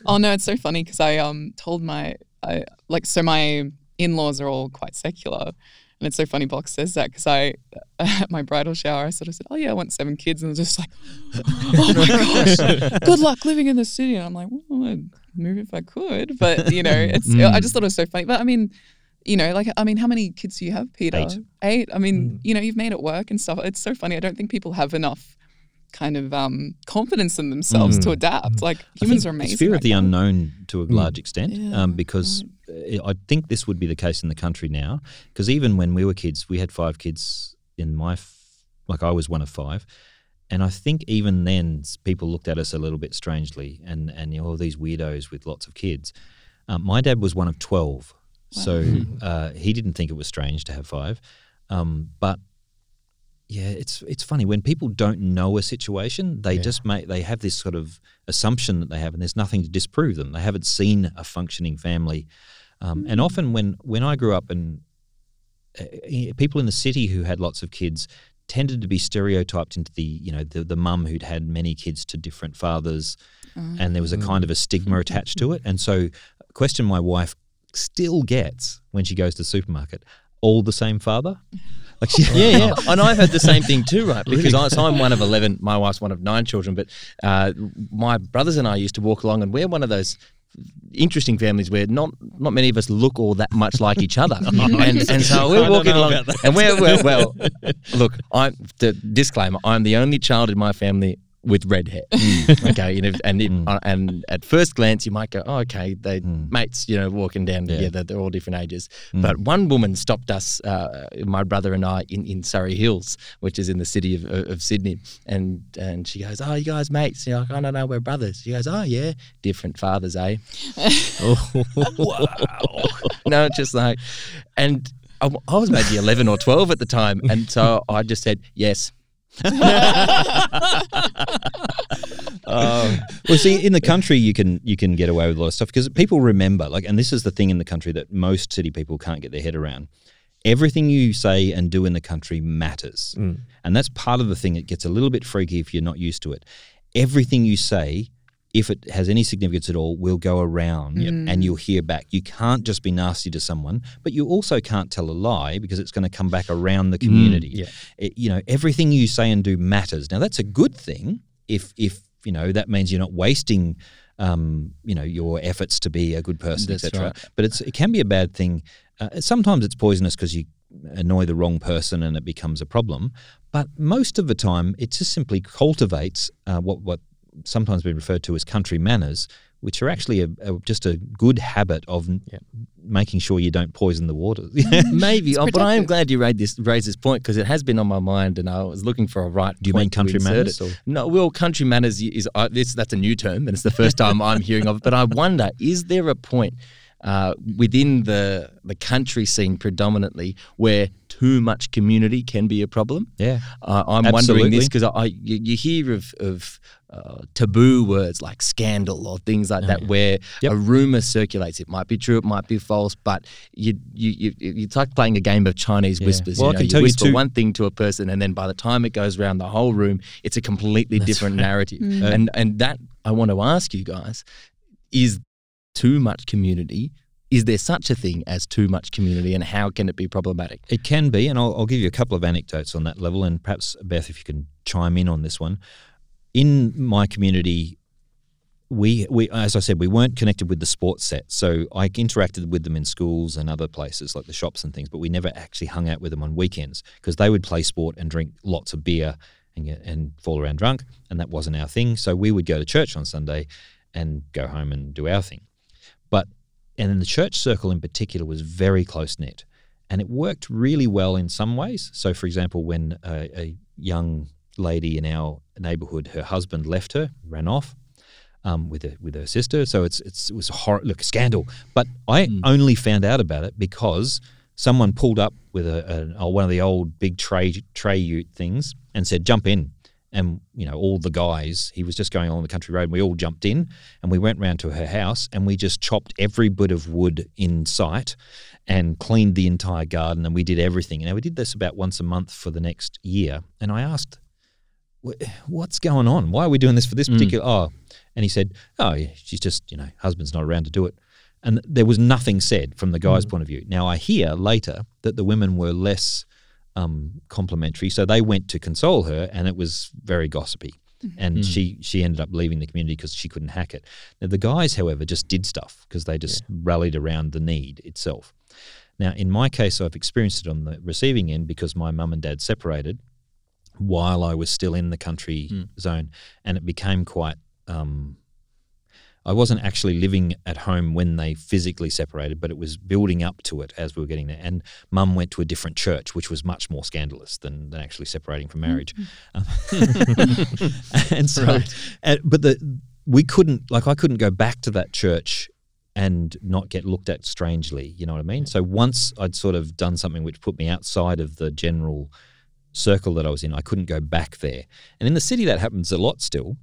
Oh no, it's so funny because I um told my I like so my in laws are all quite secular, and it's so funny. Box says that because I at my bridal shower I sort of said, "Oh yeah, I want seven kids," and they're just like, "Oh my gosh, good luck living in the city." And I'm like, "Well, I'd move if I could," but you know, it's Mm. I just thought it was so funny. But I mean, you know, like I mean, how many kids do you have, Peter? Eight. Eight. I mean, you know, you've made it work and stuff. It's so funny. I don't think people have enough kind of um, confidence in themselves to adapt. Like humans are amazing. It's fear of the unknown to a large extent, Yeah, um, because uh I think this would be the case in the country now. Because even when we were kids, we had five kids in my, f- like I was one of five, and I think even then people looked at us a little bit strangely, and and you know, all these weirdos with lots of kids. Um, my dad was one of twelve, so uh, he didn't think it was strange to have five, um, but yeah, it's it's funny. When people don't know a situation, they just make they have this sort of assumption that they have, and there's nothing to disprove them. They haven't seen a functioning family, um, and often when when I grew up and uh, people in the city who had lots of kids tended to be stereotyped into the you know the the mum who'd had many kids to different fathers, and there was a kind of a stigma attached to it, and so a question my wife still gets when she goes to the supermarket all the same father. Like she, yeah, yeah. And I've heard the same thing too, right? Because I, so I'm one of 11, my wife's one of nine children, but uh, my brothers and I used to walk along, and we're one of those interesting families where not not many of us look all that much like each other, and and so we're walking along, and we're, we're well. Look, I'm the disclaimer. I'm the only child in my family with red hair. okay, you know, and it, uh, and at first glance you might go, oh, okay, they mates, you know, walking down together. They're all different ages. But one woman stopped us, uh, my brother and I, in, in Surry Hills, which is in the city of, of Sydney, and and she goes, oh, you guys mates? You're like, I don't know, we're brothers. She goes, oh yeah, different fathers, eh? wow. no, just like, and. I, I was maybe 11 or 12 at the time. And so I just said, yes. Um, well, see, in the country, you can you can get away with a lot of stuff because people remember, like, and this is the thing in the country that most city people can't get their head around. Everything you say and do in the country matters, and that's part of the thing that gets a little bit freaky if you're not used to it. Everything you say, if it has any significance at all, we'll go around and you'll hear back. You can't just be nasty to someone, but you also can't tell a lie because it's going to come back around the community. yeah. It- you know, everything you say and do matters. Now, that's a good thing if if you know that means you're not wasting. Um, you know your efforts to be a good person, etc. right. But it's it can be a bad thing. Uh, sometimes it's poisonous because you annoy the wrong person and it becomes a problem. But most of the time, it just simply cultivates uh, what what sometimes been referred to as country manners, which are actually a, a, just a good habit of n- making sure you don't poison the water. Maybe, oh, but I am glad you raised this, raised this point because it has been on my mind, and I was looking for a right. Do you point mean country manners, No, well, country manners is uh, this, that's a new term, and it's the first time I'm hearing of it. But I wonder, is there a point uh, within the the country scene predominantly where too much community can be a problem? yeah. Uh, I'm wondering this because I, I you, you hear of, of uh, taboo words like scandal or things like that, where Yep. a rumor circulates. It might be true, it might be false, but you, you, you it's like playing a game of Chinese whispers. Well, I you know, can you tell you whisper two- one thing to a person, and then by the time it goes around the whole room, it's a completely different narrative. And and that I want to ask you guys: Is too much community? Is there such a thing as too much community, and how can it be problematic? It can be, and I'll, I'll give you a couple of anecdotes on that level, and perhaps Beth, if you can chime in on this one. In my community, we, we as I said, we weren't connected with the sports set, so I interacted with them in schools and other places like the shops and things, but we never actually hung out with them on weekends because they would play sport and drink lots of beer and get, and fall around drunk, and that wasn't our thing. So we would go to church on Sunday and go home and do our thing. But and then the church circle in particular was very close knit, and it worked really well in some ways. So, for example, when a, a young lady in our neighbourhood, her husband left her, ran off um, with her, with her sister. So it's, it's it was a horror, look a scandal. But I only found out about it because someone pulled up with a, a one of the old big tray tray ute things and said, "Jump in." And you know, all the guys. He was just going along the country road. And we all jumped in, and we went round to her house, and we just chopped every bit of wood in sight, and cleaned the entire garden, and we did everything. Now we did this about once a month for the next year. And I asked, "Wh- "What's going on? Why are we doing this for this hmm. particular?" Oh, and he said, "Oh, yeah, she's just you know, husband's not around to do it." And there was nothing said from the guy's hmm. point of view. Now I hear later that the women were less um, complimentary, so they went to console her, and it was very gossipy. Mm-hmm. And hmm. she she ended up leaving the community because she couldn't hack it. Now the guys, however, just did stuff because they just rallied around the need itself. Now, in my case, I've experienced it on the receiving end because my mum and dad separated while I was still in the country Mm. zone, and it became quite. Um, I wasn't actually living at home when they physically separated, but it was building up to it as we were getting there. And mum went to a different church, which was much more scandalous than, than actually separating from marriage. Um, and so, Right. and, but the we couldn't like I couldn't go back to that church and not get looked at strangely. You know what I mean? So once I'd sort of done something which put me outside of the general circle that I was in, I couldn't go back there. And in the city, that happens a lot still.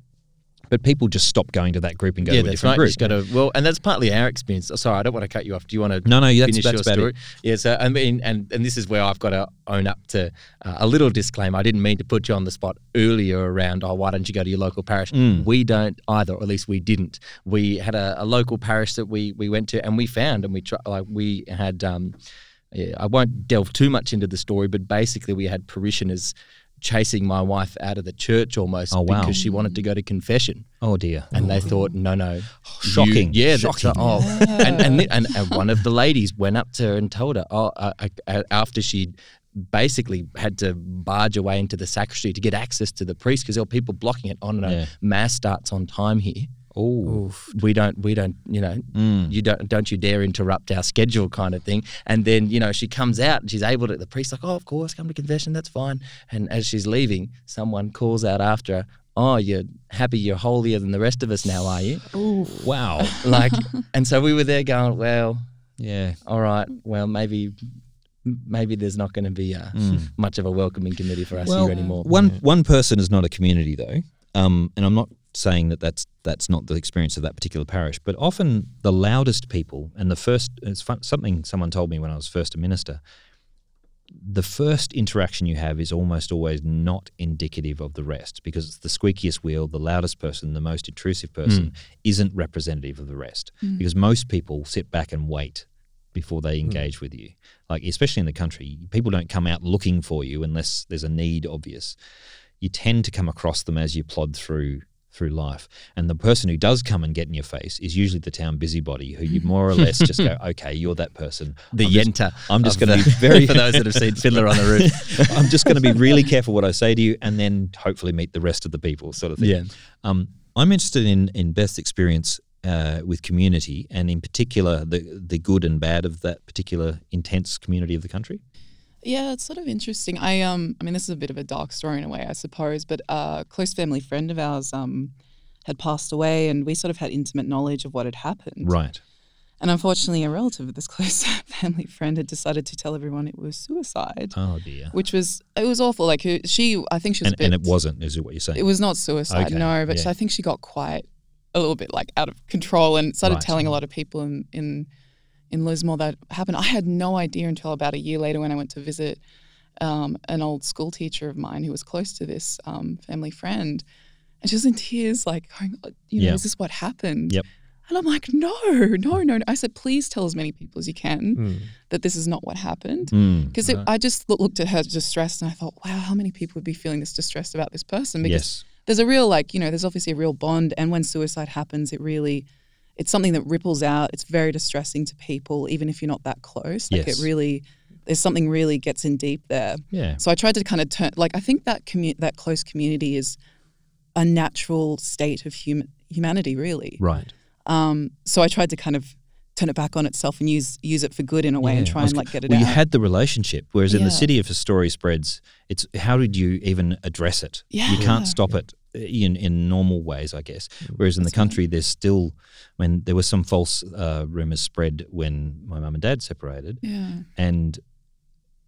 But people just stop going to that group and go yeah, to a different right. group. You just got to well, and that's partly our experience. Oh, Sorry, I don't want to cut you off. Do you want to? No, no, that's- finish that's about story. it. Yeah, so I mean, and and this is where I've got to own up to uh, a little disclaimer. I didn't mean to put you on the spot earlier around. Oh, why don't you go to your local parish? Mm. We don't either, or at least we didn't. We had a, a local parish that we we went to, and we found, and we try, like we had. Um, yeah, I won't delve too much into the story, but basically we had parishioners chasing my wife out of the church almost Oh, wow. because she wanted to go to confession oh dear. and they thought, no, no, you- Shocking. yeah, Shocking. right. Oh, and, and, thi- and and one of the ladies went up to her and told her, oh, uh, uh, uh, after she'd basically had to barge away into the sacristy to get access to the priest because there were people blocking it. Oh no, no, Yeah. mass starts on time here. Oh. We don't, we don't, you know, Mm. you don't, don't you dare interrupt our schedule, kind of thing. And then, you know, she comes out and she's able to. The priest's like, oh, of course, come to confession, that's fine. And as she's leaving, someone calls out after her, oh, you're happy, you're holier than the rest of us now, are you? Wow. like and so we were there going well Yeah. all right well maybe maybe there's not going to be uh, much of a welcoming committee for us here anymore One one person is not a community though, um, and I'm not saying that that's that's not the experience of that particular parish. But often the loudest people and the first it's fun, something someone told me when I was first a minister. The first interaction you have is almost always not indicative of the rest because it's the squeakiest wheel, the loudest person, the most intrusive person hmm. isn't representative of the rest. Hmm. Because most people sit back and wait before they hmm. engage with you. Like especially in the country, people don't come out looking for you unless there's a need obvious. You tend to come across them as you plod through through life. And the person who does come and get in your face is usually the town busybody who you more or less just go, okay, you're that person. the I'm just- yenta I'm just going to be very for those that have seen fiddler on the roof I'm just going to be really careful what I say to you, and then hopefully meet the rest of the people, sort of thing. Yeah. Um, I'm interested in in Beth's experience uh, with community, and in particular the the good and bad of that particular intense community of the country. Yeah, it's sort of interesting. I um, I mean, this is a bit of a dark story in a way, I suppose. But a close family friend of ours um, had passed away, and we sort of had intimate knowledge of what had happened. Right. And unfortunately, a relative of this close family friend had decided to tell everyone it was suicide, Oh dear. which was it was awful. Like she, I think she was, And, bit, and it wasn't, is it what you're saying? It was not suicide, Okay, no. But yeah. I think she got quite a little bit like out of control and started Right. telling a lot of people in in in Lismore that happened. I had no idea until about a year later when I went to visit um, an old school teacher of mine who was close to this um, family friend, and she was in tears, like, going, "Oh, you know, Yeah. is this what happened? Yep. And I'm like, no, no, no, no. I said, please tell as many people as you can Mm. that this is not what happened. Mm, Because I just loo- looked at her distressed and I thought, wow, how many people would be feeling this distressed about this person? Because yes. there's a real like you know there's obviously a real bond and when suicide happens it really it's something that ripples out it's very distressing to people even if you're not that close like Yes. it really there's something really gets in deep there Yeah. so i tried to kind of turn like i think that commu- that close community is a natural state of human humanity really Right. um so i tried to kind of turn it back on itself and use use it for good in a way and try was and like get it well, out you had the relationship, whereas in the city, if a story spreads, it's how did you even address it? Yeah. You can't stop it in in normal ways, I guess. Whereas in the country, there's still, I mean, there were some false uh, rumors spread when my mum and dad separated, yeah and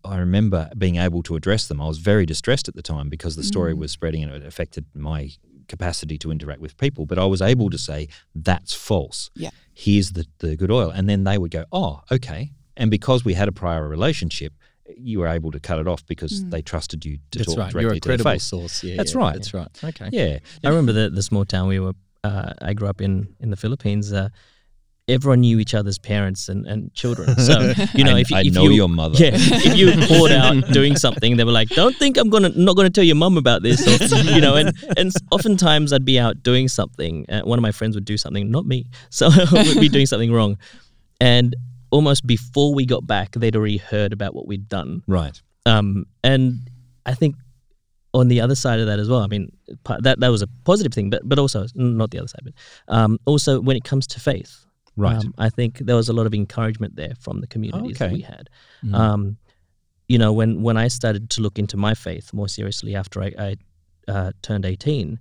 I remember being able to address them. I was very distressed at the time because the story Mm. was spreading and it affected my capacity to interact with people. But I was able to say, that's false. Yeah. Here's the, the good oil. And then they would go, oh, okay. And because we had a prior relationship, you were able to cut it off because Mm. they trusted you to that's talk right directly you're a to their face. source yeah That's yeah, right. that's right okay Yeah. I remember the, the small town we were. Uh, I grew up in in the Philippines. Uh, everyone knew each other's parents and, and children. So you know, I, if, you- I if know you, your mother. yeah, if you poured out doing something, they were like, "Don't think I'm gonna not gonna tell your mum about this," or, you know. And and oftentimes I'd be out doing something. Uh, one of my friends would do something, not me, so would be doing something wrong, and almost before we got back, they'd already heard about what we'd done. Right. Um, and I think on the other side of that as well, I mean, that that was a positive thing, but but also not the other side, but um, also when it comes to faith, Right. um, I think there was a lot of encouragement there from the communities that we had. Mm. Um, you know, when when I started to look into my faith more seriously after I, I uh, turned eighteen,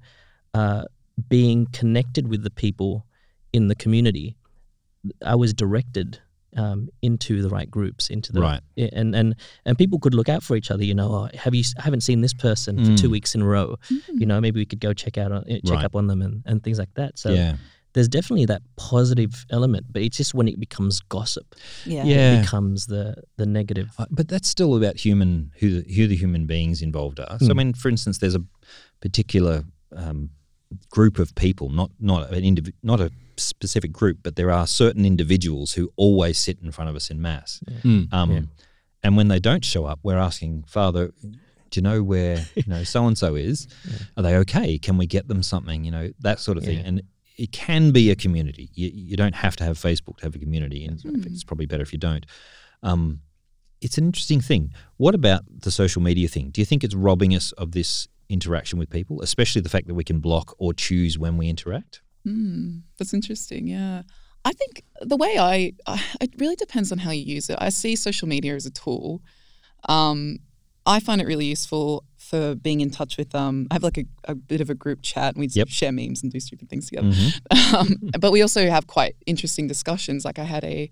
uh, being connected with the people in the community, I was directed um, into the right groups, into the Right. and and and people could look out for each other. You know, oh, have you? I haven't seen this person for two Mm. weeks in a row. You know, maybe we could go check out, on, eh, check Right. up on them and, and things like that. So yeah. there's definitely that positive element, but it's just when it becomes gossip, Yeah. Yeah. it becomes the the negative. Uh, But that's still about human who the, who the human beings involved are. So I Mm. mean, for instance, there's a particular um, group of people, not not an indiv- not a specific group, but there are certain individuals who always sit in front of us in mass. Mm. Um, Yeah. And when they don't show up, we're asking, Father, do you know where you know so and so is? Are they okay? Can we get them something? You know that sort of thing. And it can be a community. You, you don't have to have Facebook to have a community, and it's probably better if you don't. Um, it's an interesting thing. What about the social media thing? Do you think it's robbing us of this interaction with people, especially the fact that we can block or choose when we interact? Mm, that's interesting. Yeah. I think the way I, I, it really depends on how you use it. I see social media as a tool. Um, I find it really useful for being in touch with. Um, I have like a, a bit of a group chat, and we Yep. share memes and do stupid things together. Mhm. um, but we also have quite interesting discussions. Like I had a,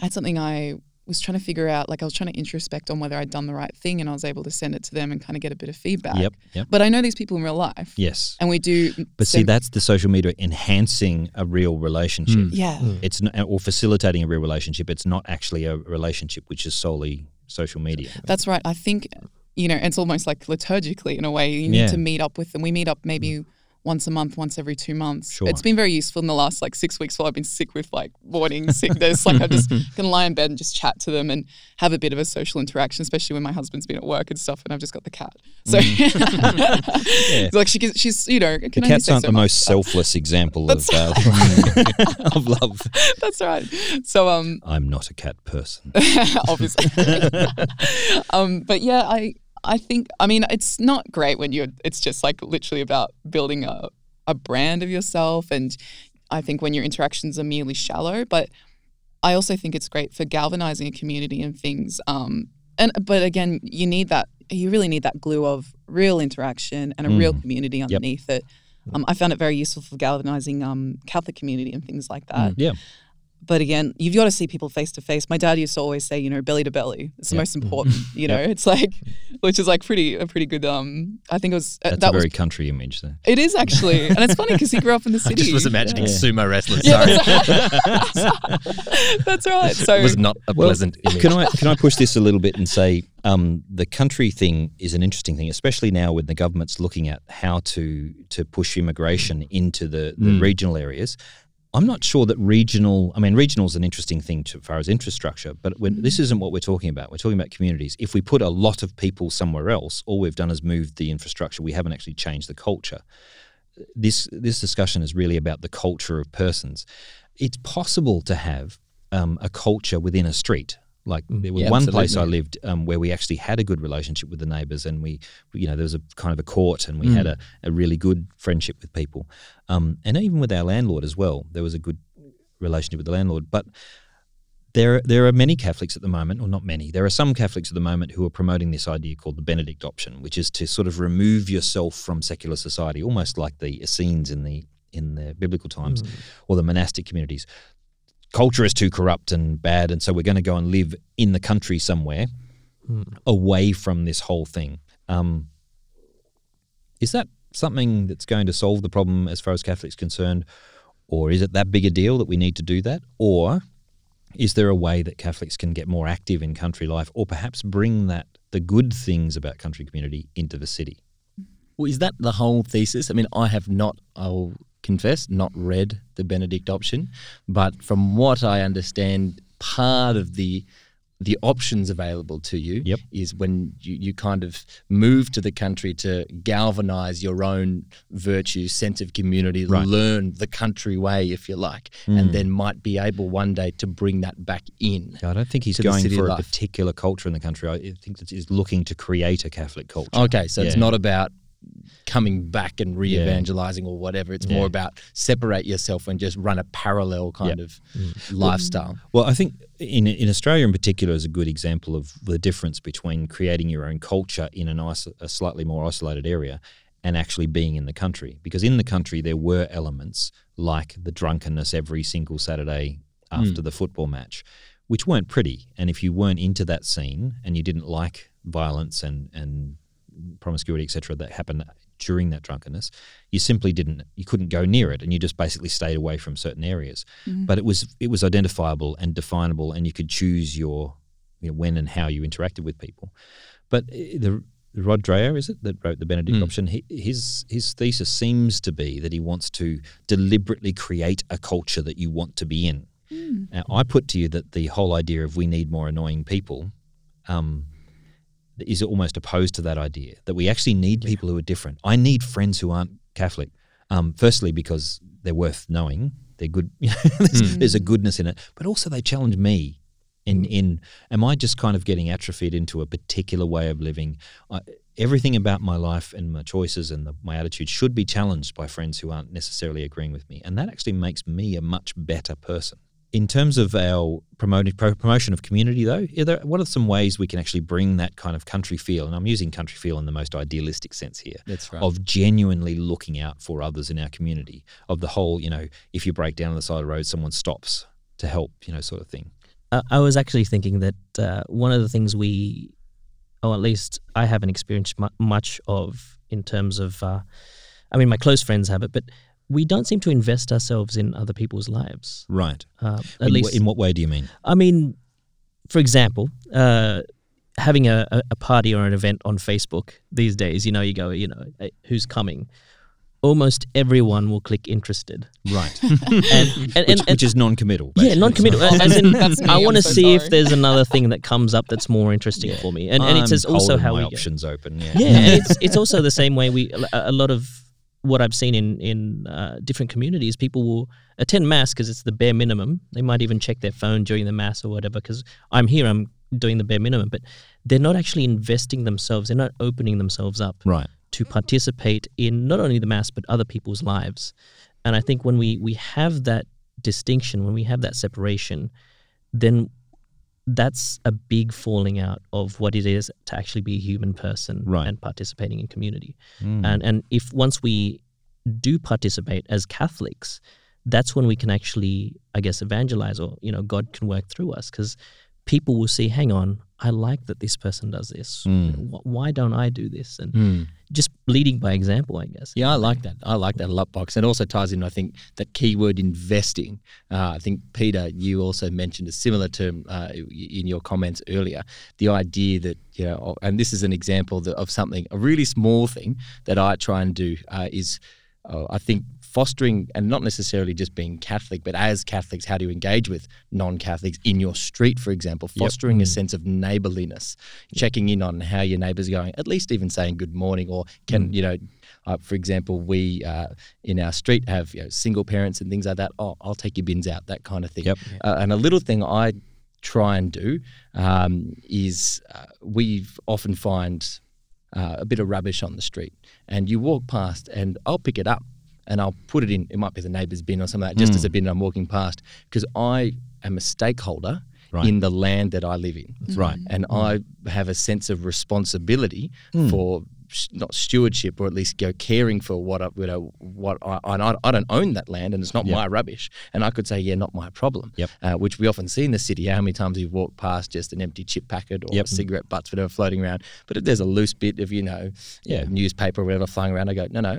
I had something I was trying to figure out. Like I was trying to introspect on whether I'd done the right thing, and I was able to send it to them and kind of get a bit of feedback. Yep. Yep. But I know these people in real life, Yes. and we do. But see, that's the social media enhancing a real relationship. Mm. yeah. It's not, or facilitating a real relationship. It's not actually a relationship which is solely social media. That's right. I think, you know, it's almost like liturgically in a way. You need Yeah. to meet up with them. We meet up maybe once a month, once every two months. Sure. It's been very useful in the last like six weeks while I've been sick with like morning sickness. like I just can lie in bed and just chat to them and have a bit of a social interaction, especially when my husband's been at work and stuff and I've just got the cat. So Yeah. like she, she's, you know, The cats aren't so the much. most selfless example of, uh, of love. That's right. So, um, I'm not a cat person. obviously. um, but yeah, I I think I mean it's not great when you're. It's just like literally about building a a brand of yourself, and I think when your interactions are merely shallow, but I also think it's great for galvanizing a community and things. Um, and but again, you need that. You really need that glue of real interaction and a real Mm. community underneath it. Um, I found it very useful for galvanizing um, Catholic community and things like that. Yeah. But again, you've got to see people face to face. My dad used to always say, you know, belly to belly. It's the Yeah. most important. You know, it's like, which is like pretty a pretty good. Um, I think it was uh, That's that a very was. country image there. It is actually, and it's funny because he grew up in the I city. just was imagining Yeah. sumo wrestlers. Yeah, Sorry. that's, that's right. So it was not a Well, pleasant image. Can I can I push this a little bit and say um, the country thing is an interesting thing, especially now when the government's looking at how to to push immigration into the, the Mm. regional areas. I'm not sure that regional. I mean, regional is an interesting thing to, as far as infrastructure, but when, this isn't what we're talking about. We're talking about communities. If we put a lot of people somewhere else, all we've done is moved the infrastructure. We haven't actually changed the culture. This this discussion is really about the culture of persons. It's possible to have um, a culture within a street. Like there was Yeah, one place I lived um, where we actually had a good relationship with the neighbours, and we, you know, there was a kind of a court, and we had a, a really good friendship with people, um, and even with our landlord as well. There was a good relationship with the landlord, but there there are many Catholics at the moment, or not many. There are some Catholics at the moment who are promoting this idea called the Benedict option, which is to sort of remove yourself from secular society, almost like the Essenes in the in the biblical times, or the monastic communities. Culture is too corrupt and bad, and so we're going to go and live in the country somewhere, away from this whole thing. Um, is that something that's going to solve the problem as far as Catholics concerned, or is it that big a deal that we need to do that, or is there a way that Catholics can get more active in country life, or perhaps bring that the good things about country community into the city? Well, is that the whole thesis? I mean, I have not, I'll confess, not read the Benedict option, but from what I understand, part of the the options available to you Yep. is when you, you kind of move to the country to galvanize your own virtue, sense of community, Right. learn the country way, if you like, Mm. and then might be able one day to bring that back in. I don't think he's going for a particular culture in the country. I think that he's looking to create a Catholic culture. Okay, so it's not about coming back and re Yeah. evangelizing or whatever. It's Yeah. more about separate yourself and just run a parallel kind of mm. lifestyle. Well, I think in in Australia in particular is a good example of the difference between creating your own culture in an iso- a slightly more isolated area and actually being in the country. Because in the country there were elements like the drunkenness every single Saturday after mm. the football match, which weren't pretty. And if you weren't into that scene and you didn't like violence and and promiscuity, etc., that happened during that drunkenness, you simply didn't, you couldn't go near it, and you just basically stayed away from certain areas. But it was it was identifiable and definable, and you could choose your you know, when and how you interacted with people. But uh, the Rod Dreher, is it that wrote the Benedict option? He, his his thesis seems to be that he wants to deliberately create a culture that you want to be in. Now, I put to you that the whole idea of we need more annoying people um, is almost opposed to that idea that we actually need people who are different. I need friends who aren't Catholic. Um, firstly, because they're worth knowing, they're good. there's, there's a goodness in it, but also they challenge me. In in, am I just kind of getting atrophied into a particular way of living? I, everything about my life and my choices and the, my attitude should be challenged by friends who aren't necessarily agreeing with me, and that actually makes me a much better person. In terms of our promoting, pro- promotion of community, though, are there, what are some ways we can actually bring that kind of country feel? And I'm using country feel in the most idealistic sense here That's right. of genuinely looking out for others in our community, of the whole, you know, if you break down on the side of the road, someone stops to help, you know, sort of thing. Uh, I was actually thinking that uh, one of the things we, or at least I haven't experienced mu- much of in terms of, uh, I mean, my close friends have it, but we don't seem to invest ourselves in other people's lives. Right. Uh, at in, least, in what way do you mean? I mean, for example, uh, having a, a party or an event on Facebook these days, you know, you go, you know, who's coming? Almost everyone will click interested, Right. and and, which, and, and which is non-committal. yeah, non-committal. Oh, as in, me, I want to so see if there's another thing that comes up that's more interesting for me, and and I'm it's also how my we go. options open. Yeah. Yeah, it's it's also the same way we a, a lot of what I've seen in in uh, different communities, people will attend mass because it's the bare minimum. They might even check their phone during the mass or whatever because I'm here, I'm doing the bare minimum, but they're not actually investing themselves. They're not opening themselves up Right. to participate in not only the mass but other people's lives. And I think when we we have that distinction, when we have that separation, then that's a big falling out of what it is to actually be a human person Right. and participating in community. Mm. And and if once we do participate as Catholics, that's when we can actually, I guess, evangelize or you know God can work through us because people will see, hang on, I like that this person does this. Mm. Why don't I do this? And Mm. just leading by example, I guess. Yeah, I like that. I like that a lot, Box. And it also ties in, I think, that keyword investing. Uh, I think, Peter, you also mentioned a similar term uh, in your comments earlier. The idea that, you know, and this is an example of something, a really small thing that I try and do uh, is, uh, I think, fostering and not necessarily just being Catholic, but as Catholics, how do you engage with non Catholics in your street, for example? Fostering a sense of neighborliness, checking in on how your neighbors are going, at least even saying good morning, or can, you know, uh, for example, we uh, in our street have you know, single parents and things like that. Oh, I'll take your bins out, that kind of thing. Yep. Uh, and a little thing I try and do um, is uh, we often find uh, a bit of rubbish on the street, and you walk past, and I'll pick it up and I'll put it in. It might be the neighbour's bin or something like that, just as a mm. bin I'm walking past, because I am a stakeholder Right. in the land that I live in, right. and mm. I have a sense of responsibility mm. for s- not stewardship or at least go caring for what I, you know what I, I I don't own that land and it's not Yep. my rubbish and I could say yeah not my problem Yep. uh, which we often see in the city how many times we've walked past just an empty chip packet or Yep. cigarette butts whatever floating around but if there's a loose bit of you know Yeah. newspaper or whatever flying around I go no no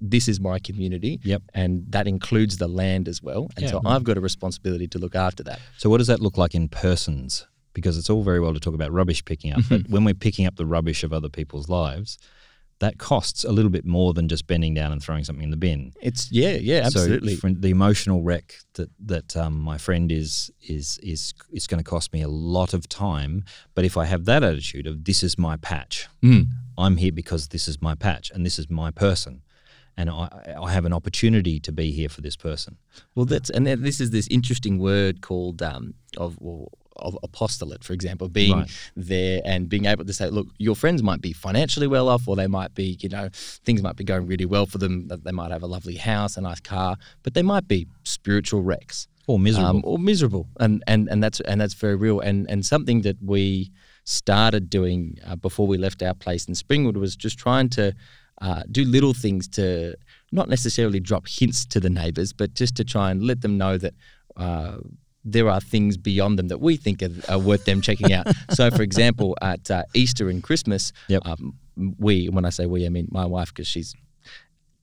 this is my community Yep. and that includes the land as well and Yeah. so I've got a responsibility to look after that So, what does that look like in persons? Because it's all very well to talk about rubbish picking up, but when we're picking up the rubbish of other people's lives, that costs a little bit more than just bending down and throwing something in the bin. It's yeah, yeah, absolutely. So the emotional wreck that that um, my friend is is is is going to cost me a lot of time. But if I have that attitude of this is my patch, Mm. I'm here because this is my patch and this is my person, and I I have an opportunity to be here for this person. Well, that's and this is this interesting word called um, of well, of apostolate, for example, being Right. there and being able to say, look, your friends might be financially well off, or they might be, you know, things might be going really well for them. That they might have a lovely house, a nice car, but they might be spiritual wrecks Or miserable. um, or miserable, and and and that's and that's very real, and and something that we started doing uh, before we left our place in Springwood was just trying to uh, do little things to not necessarily drop hints to the neighbours, but just to try and let them know that. Uh, there are things beyond them that we think are, are worth them checking out. so, for example, at uh, Easter and Christmas, Yep. um, we, when I say we, I mean my wife, because she's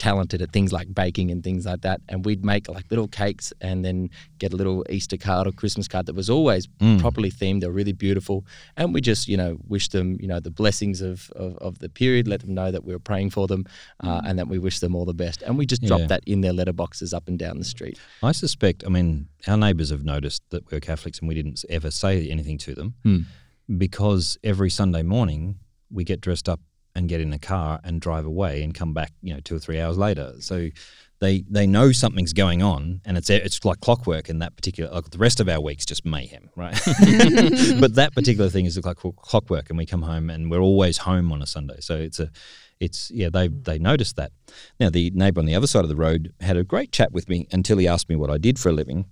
talented at things like baking and things like that. And we'd make like little cakes and then get a little Easter card or Christmas card that was always Mm. properly themed. They're really beautiful. And we just, you know, wish them, you know, the blessings of, of, of the period, let them know that we were praying for them uh, and that we wish them all the best. And we just Yeah. drop that in their letterboxes up and down the street. I suspect, I mean, our neighbours have noticed that we're Catholics and we didn't ever say anything to them Hmm. because every Sunday morning we get dressed up and get in a car and drive away and come back, you know, two or three hours later. So they they know something's going on and it's it's like clockwork in that particular like the rest of our week's just mayhem, right? but that particular thing is like clockwork and we come home and we're always home on a Sunday. So it's a it's yeah, they they noticed that. Now the neighbour on the other side of the road had a great chat with me until he asked me what I did for a living.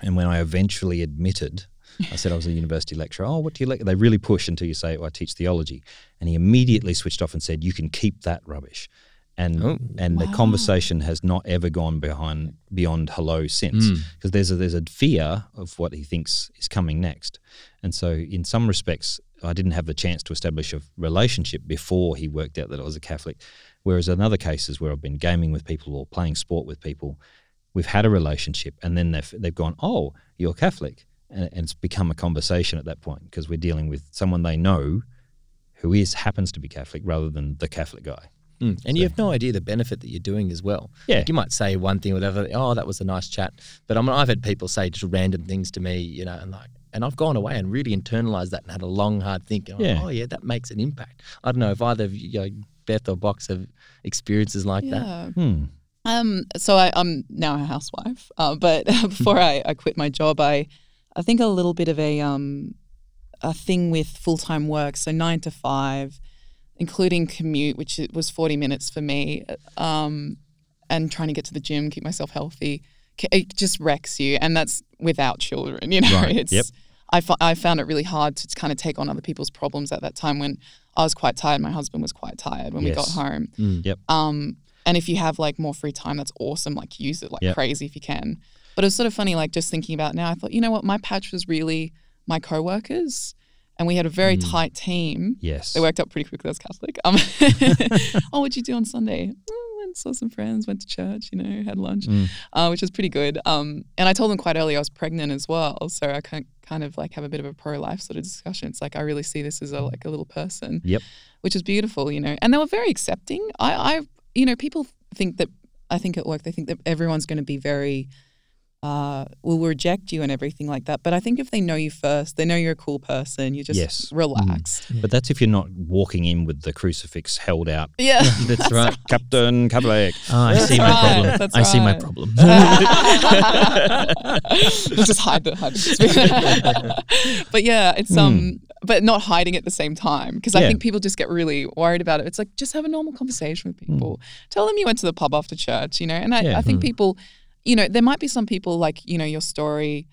And when I eventually admitted, I said I was a university lecturer. Oh, what do you like? They really push until you say, oh, I teach theology. And he immediately switched off and said, You can keep that rubbish. And Oh. and the conversation has not ever gone behind beyond hello since Mm. because there's a there's a fear of what he thinks is coming next. And so in some respects I didn't have the chance to establish a relationship before he worked out that I was a Catholic. Whereas in other cases where I've been gaming with people or playing sport with people, we've had a relationship and then they've, they've gone, oh, you're Catholic. And, and it's become a conversation at that point because we're dealing with someone they know who is happens to be Catholic rather than the Catholic guy. Mm. And you have no idea the benefit that you're doing as well. Yeah. Like you might say one thing or whatever, oh, that was a nice chat. But I mean, I've had people say just random things to me, you know, and like, and I've gone away and really internalized that and had a long, hard think. And I'm like, Yeah. oh, yeah, that makes an impact. I don't know if either of you, know, Beth or Box have experiences like that. Hmm. Um, so I, I'm now a housewife, uh, but before I, I quit my job, I, I think a little bit of a, um, a thing with full time work, so nine to five, including commute, which was 40 minutes for me, um, and trying to get to the gym, keep myself healthy. It just wrecks you, and that's without children. You know, Right, it's. yep. I, fo- I found it really hard to kind of take on other people's problems at that time when I was quite tired. My husband was quite tired when we got home. Mm. Yep. Um, and if you have like more free time, that's awesome. Like use it like Yep. crazy if you can. But it was sort of funny, like just thinking about now. I thought, you know what, my patch was really my coworkers, and we had a very Mm. tight team. Yes. They worked out pretty quickly as Catholic. Um, oh, what'd you do on Sunday? Oh, went and saw some friends, went to church, you know, had lunch, Mm. uh, which was pretty good. Um, and I told them quite early I was pregnant as well, so I can kind of like have a bit of a pro-life sort of discussion. It's like I really see this as a like a little person, Yep. which is beautiful, you know. And they were very accepting. I, I, you know, people think that I think at work they think that everyone's going to be very uh, will reject you and everything like that. But I think if they know you first, they know you're a cool person. You just Yes. relaxed. But that's if you're not walking in with the crucifix held out. Yeah. That's right. Captain Catholic. Oh, I see my problem. that's I see my right. problem. just hide the hide the but yeah, it's um, but not hiding at the same time because I Hmm. Think people just get really worried about it. It's like just have a normal conversation with people. Tell them you went to the pub after church, you know. And I, Hmm. Yeah. Hmm. I think people, you know, there might be some people like you know your story.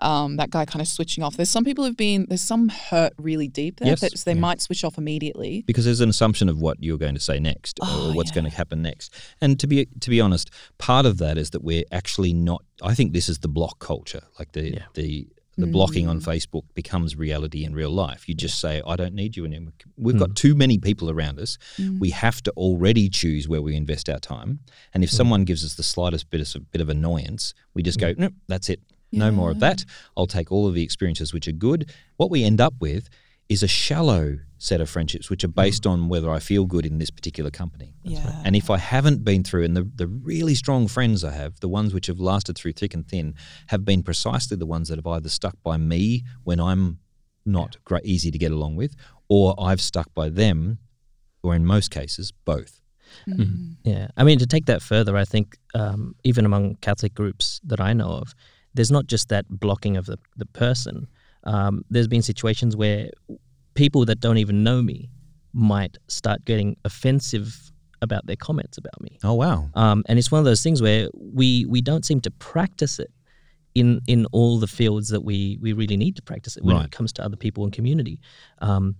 Um, that guy kind of switching off. There's some people who've been there's some hurt really deep there Yes, that they yeah. might switch off immediately. because there's an assumption of what you're going to say next Oh, or what's yeah. going to happen next. And to be to be honest, part of that is that we're actually not. I think this is the block culture, like the Yeah. the the blocking on Mm. Facebook becomes reality in real life. You just say, "I don't need you anymore." We've Mm. got too many people around us. Mm. We have to already choose where we invest our time. And if someone gives us the slightest bit of bit of annoyance, we just go, "No, that's it. No more of that. I'll take all of the experiences which are good." What we end up with is a shallow set of friendships, which are based on whether I feel good in this particular company. yeah. And if I haven't been through, and the, the really strong friends I have, the ones which have lasted through thick and thin, have been precisely the ones that have either stuck by me when I'm not great, easy to get along with, or I've stuck by them, or in most cases, both. Mm. Yeah, I mean to take that further, I think um, even among Catholic groups that I know of, there's not just that blocking of the the person. Um, there's been situations where people that don't even know me might start getting offensive about their comments about me. Oh, wow. Um, and it's one of those things where we we don't seem to practice it in in all the fields that we we really need to practice it when Right. it comes to other people and community. Um,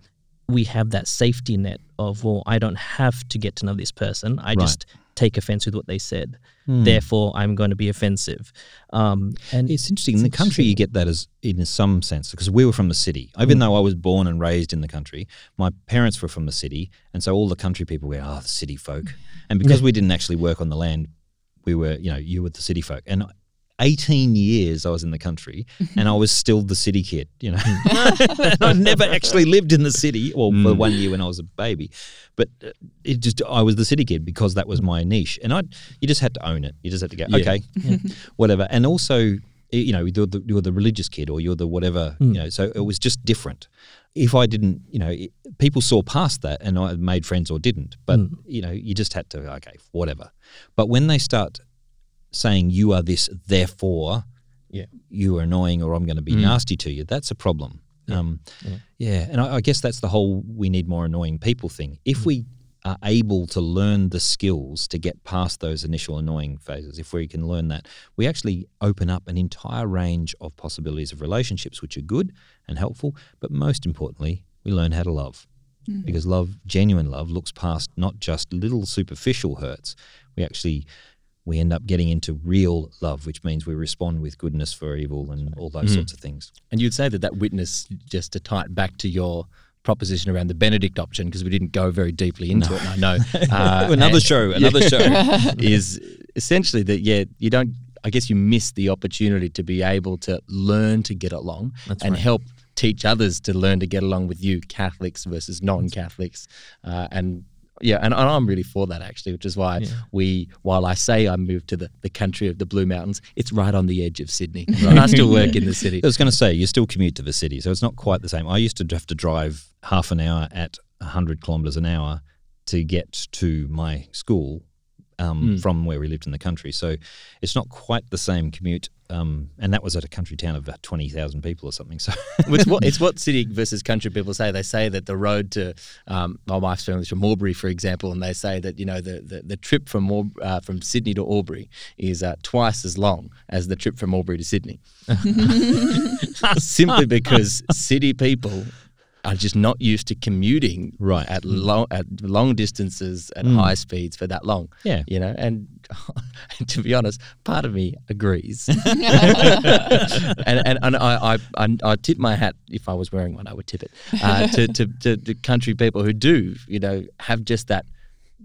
we have that safety net of well, I don't have to get to know this person. I Right. just take offense with what they said. Hmm. Therefore, I'm going to be offensive. Um, and It's interesting. In the country, you get that as in some sense because we were from the city. Even though I was born and raised in the country, my parents were from the city, and so all the country people were, oh, the city folk. And because we didn't actually work on the land, we were, you know, you were the city folk. And 18 years I was in the country, and I mm-hmm. was still the city kid. You know, I never actually lived in the city. Well, for mm. one year when I was a baby, but uh, it just I was the city kid because that was my niche, and I you just had to own it. You just had to go, Yeah. okay, whatever. And also, you know, you're the, you're the religious kid or you're the whatever, you mm. know, so it was just different. If I didn't, you know, it, people saw past that and I made friends or didn't, but, mm. you know, you just had to, okay, whatever. But when they start saying you are this, therefore, Yeah. you are annoying or I'm going to be mm. nasty to you, that's a problem. Um, yeah. And I, I guess that's the whole we need more annoying people thing. If mm. we are able to learn the skills to get past those initial annoying phases, if we can learn that, we actually open up an entire range of possibilities of relationships, which are good and helpful. But most importantly, we learn how to love. Mm. Because love, genuine love, looks past not just little superficial hurts. We actually we end up getting into real love, which means we respond with goodness for evil and all those sorts of things. And you'd say that that witness, just to tie it back to your proposition around the Benedict option, because we didn't go very deeply into it, and I know. Uh, another show, another show. is essentially that, yeah, you don't, I guess you miss the opportunity to be able to learn to get along and help teach others to learn to get along with you, Catholics versus non Catholics. Uh, and yeah, and, and I'm really for that actually, which is why we, while I say I moved to the, the country of the Blue Mountains, it's right on the edge of Sydney. And I still work in the city. I was going to say, you still commute to the city, so it's not quite the same. I used to have to drive half an hour at 100 kilometres an hour to get to my school um, from where we lived in the country. So it's not quite the same commute. Um, and that was at a country town of about 20,000 people or something. So it's what it's what city versus country people say. They say that the road to um, my wife's family's from Albury, for example, and they say that you know the the, the trip from Aub- uh, from Sydney to Albury is uh, twice as long as the trip from Albury to Sydney, simply because city people are just not used to commuting Right. at long at long distances at high speeds for that long. Yeah. you know, and to be honest, part of me agrees. and and, and I, I, I I tip my hat if I was wearing one, I would tip it uh, to, to, to to country people who do you know have just that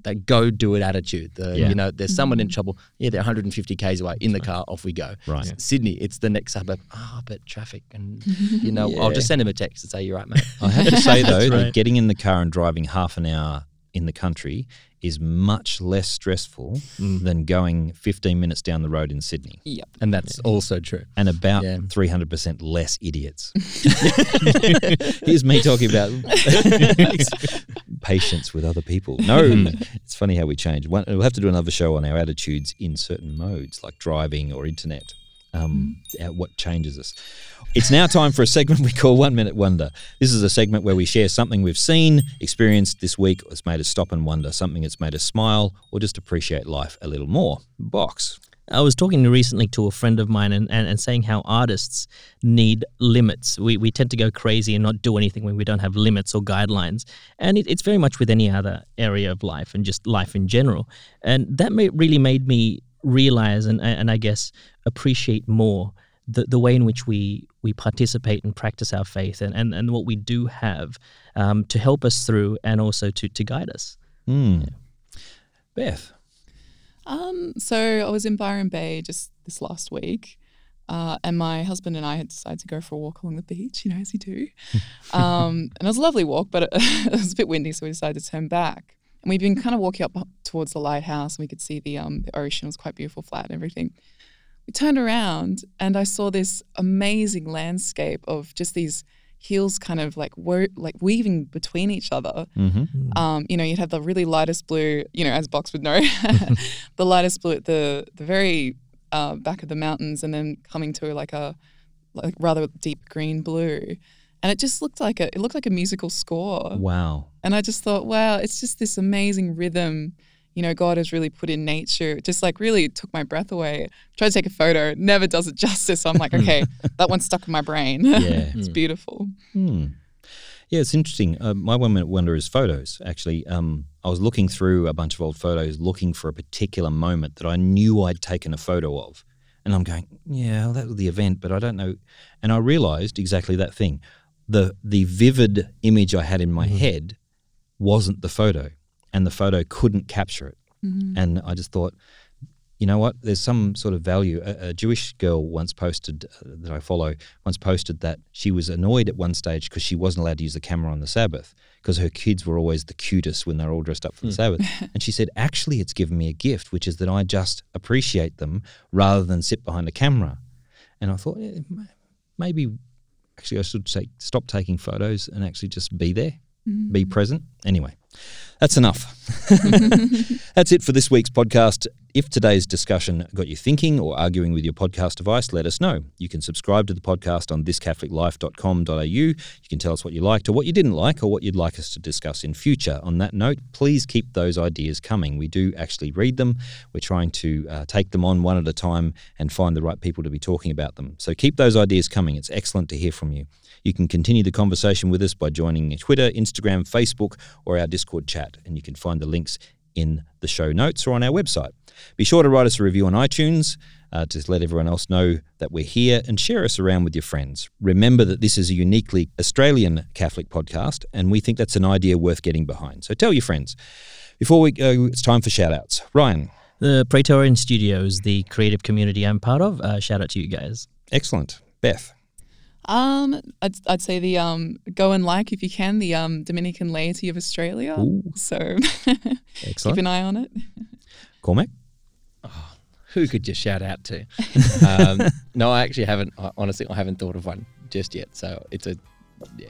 that go do it attitude. The, Yeah. You know, there's someone in trouble. Yeah, they're 150 k's away in the car. Off we go. Right. S- Sydney, it's the next suburb. Ah, but traffic, and you know, I'll just send him a text and say you're right, mate. I have to say, though, That's that getting in the car and driving half an hour in the country is much less stressful than going 15 minutes down the road in Sydney. Yep. and that's also true. and about Yeah. 300% less idiots. Here's me talking about patience with other people. No, it's funny how we change. One, we'll have to do another show on our attitudes in certain modes, like driving or internet. Um, uh, what changes us? It's now time for a segment we call One Minute Wonder. This is a segment where we share something we've seen, experienced this week, that's made us stop and wonder, something that's made us smile, or just appreciate life a little more. Box. I was talking recently to a friend of mine and, and, and saying how artists need limits. We, we tend to go crazy and not do anything when we don't have limits or guidelines. And it, it's very much with any other area of life and just life in general. And that ma- really made me realize and, and I guess appreciate more the, the way in which we, we participate and practice our faith and, and, and what we do have um, to help us through and also to, to guide us. Hmm. Beth. Um, so I was in Byron Bay just this last week, Uh, and my husband and I had decided to go for a walk along the beach, you know, as you do. um, and it was a lovely walk, but it, it, was a bit windy, so we decided to turn back. And we'd been kind of walking up towards the lighthouse, and we could see the, um, the ocean. It was quite beautiful, flat, and everything. We turned around, and I saw this amazing landscape of just these hills kind of like were like weaving between each other. Mm-hmm. Um, you know, you'd have the really lightest blue, you know, as Box would know, the lightest blue at the the very uh, back of the mountains, and then coming to like a like rather deep green blue, and it just looked like a it looked like a musical score. Wow. And I just thought, wow, it's just this amazing rhythm. You know, God has really put in nature. Just like really took my breath away. Tried to take a photo, never does it justice. I'm like, okay, that one's stuck in my brain. Yeah. it's beautiful. Hmm. Yeah, it's interesting. Uh, my one minute wonder is photos. Actually, um, I was looking through a bunch of old photos, looking for a particular moment that I knew I'd taken a photo of, and I'm going, yeah, well, that was the event, but I don't know. And I realised exactly that thing. The the vivid image I had in my head wasn't the photo, and the photo couldn't capture it. And I just thought, you know what? There's some sort of value. A, a Jewish girl once posted uh, that I follow once posted that she was annoyed at one stage because she wasn't allowed to use the camera on the Sabbath because her kids were always the cutest when they were all dressed up for the Sabbath. And she said, actually, it's given me a gift, which is that I just appreciate them rather than sit behind a camera. And I thought, eh, m- maybe actually I should say stop taking photos and actually just be there, be present. Anyway, that's enough. That's it for this week's podcast. If today's discussion got you thinking or arguing with your podcast device, let us know. You can subscribe to the podcast on thiscatholiclife.com.au. You can tell us what you liked or what you didn't like or what you'd like us to discuss in future. On that note, please keep those ideas coming. We do actually read them. We're trying to uh, take them on one at a time and find the right people to be talking about them. So keep those ideas coming. It's excellent to hear from you. You can continue the conversation with us by joining Twitter, Instagram, Facebook, or our Discord chat, and you can find the links in the show notes or on our website. Be sure to write us a review on iTunes uh, to let everyone else know that we're here and share us around with your friends. Remember that this is a uniquely Australian Catholic podcast, and we think that's an idea worth getting behind. So tell your friends. Before we go, it's time for shout outs. Rian, The Praetorian Studios, the creative community I'm part of. Uh, shout out to you guys. excellent. Beth, Um, I'd, I'd say the um, go and like if you can the um, Dominican laity of Australia. Ooh. So keep an eye on it. Cormac, Who could you shout out to? um, no, I actually haven't. I, honestly, I haven't thought of one just yet. So it's a yeah.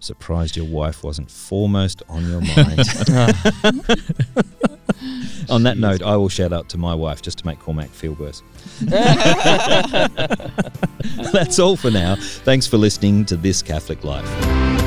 Surprised your wife wasn't foremost on your mind. on that note, I will shout out to my wife just to make Cormac feel worse. That's all for now. Thanks for listening to This Catholic Life.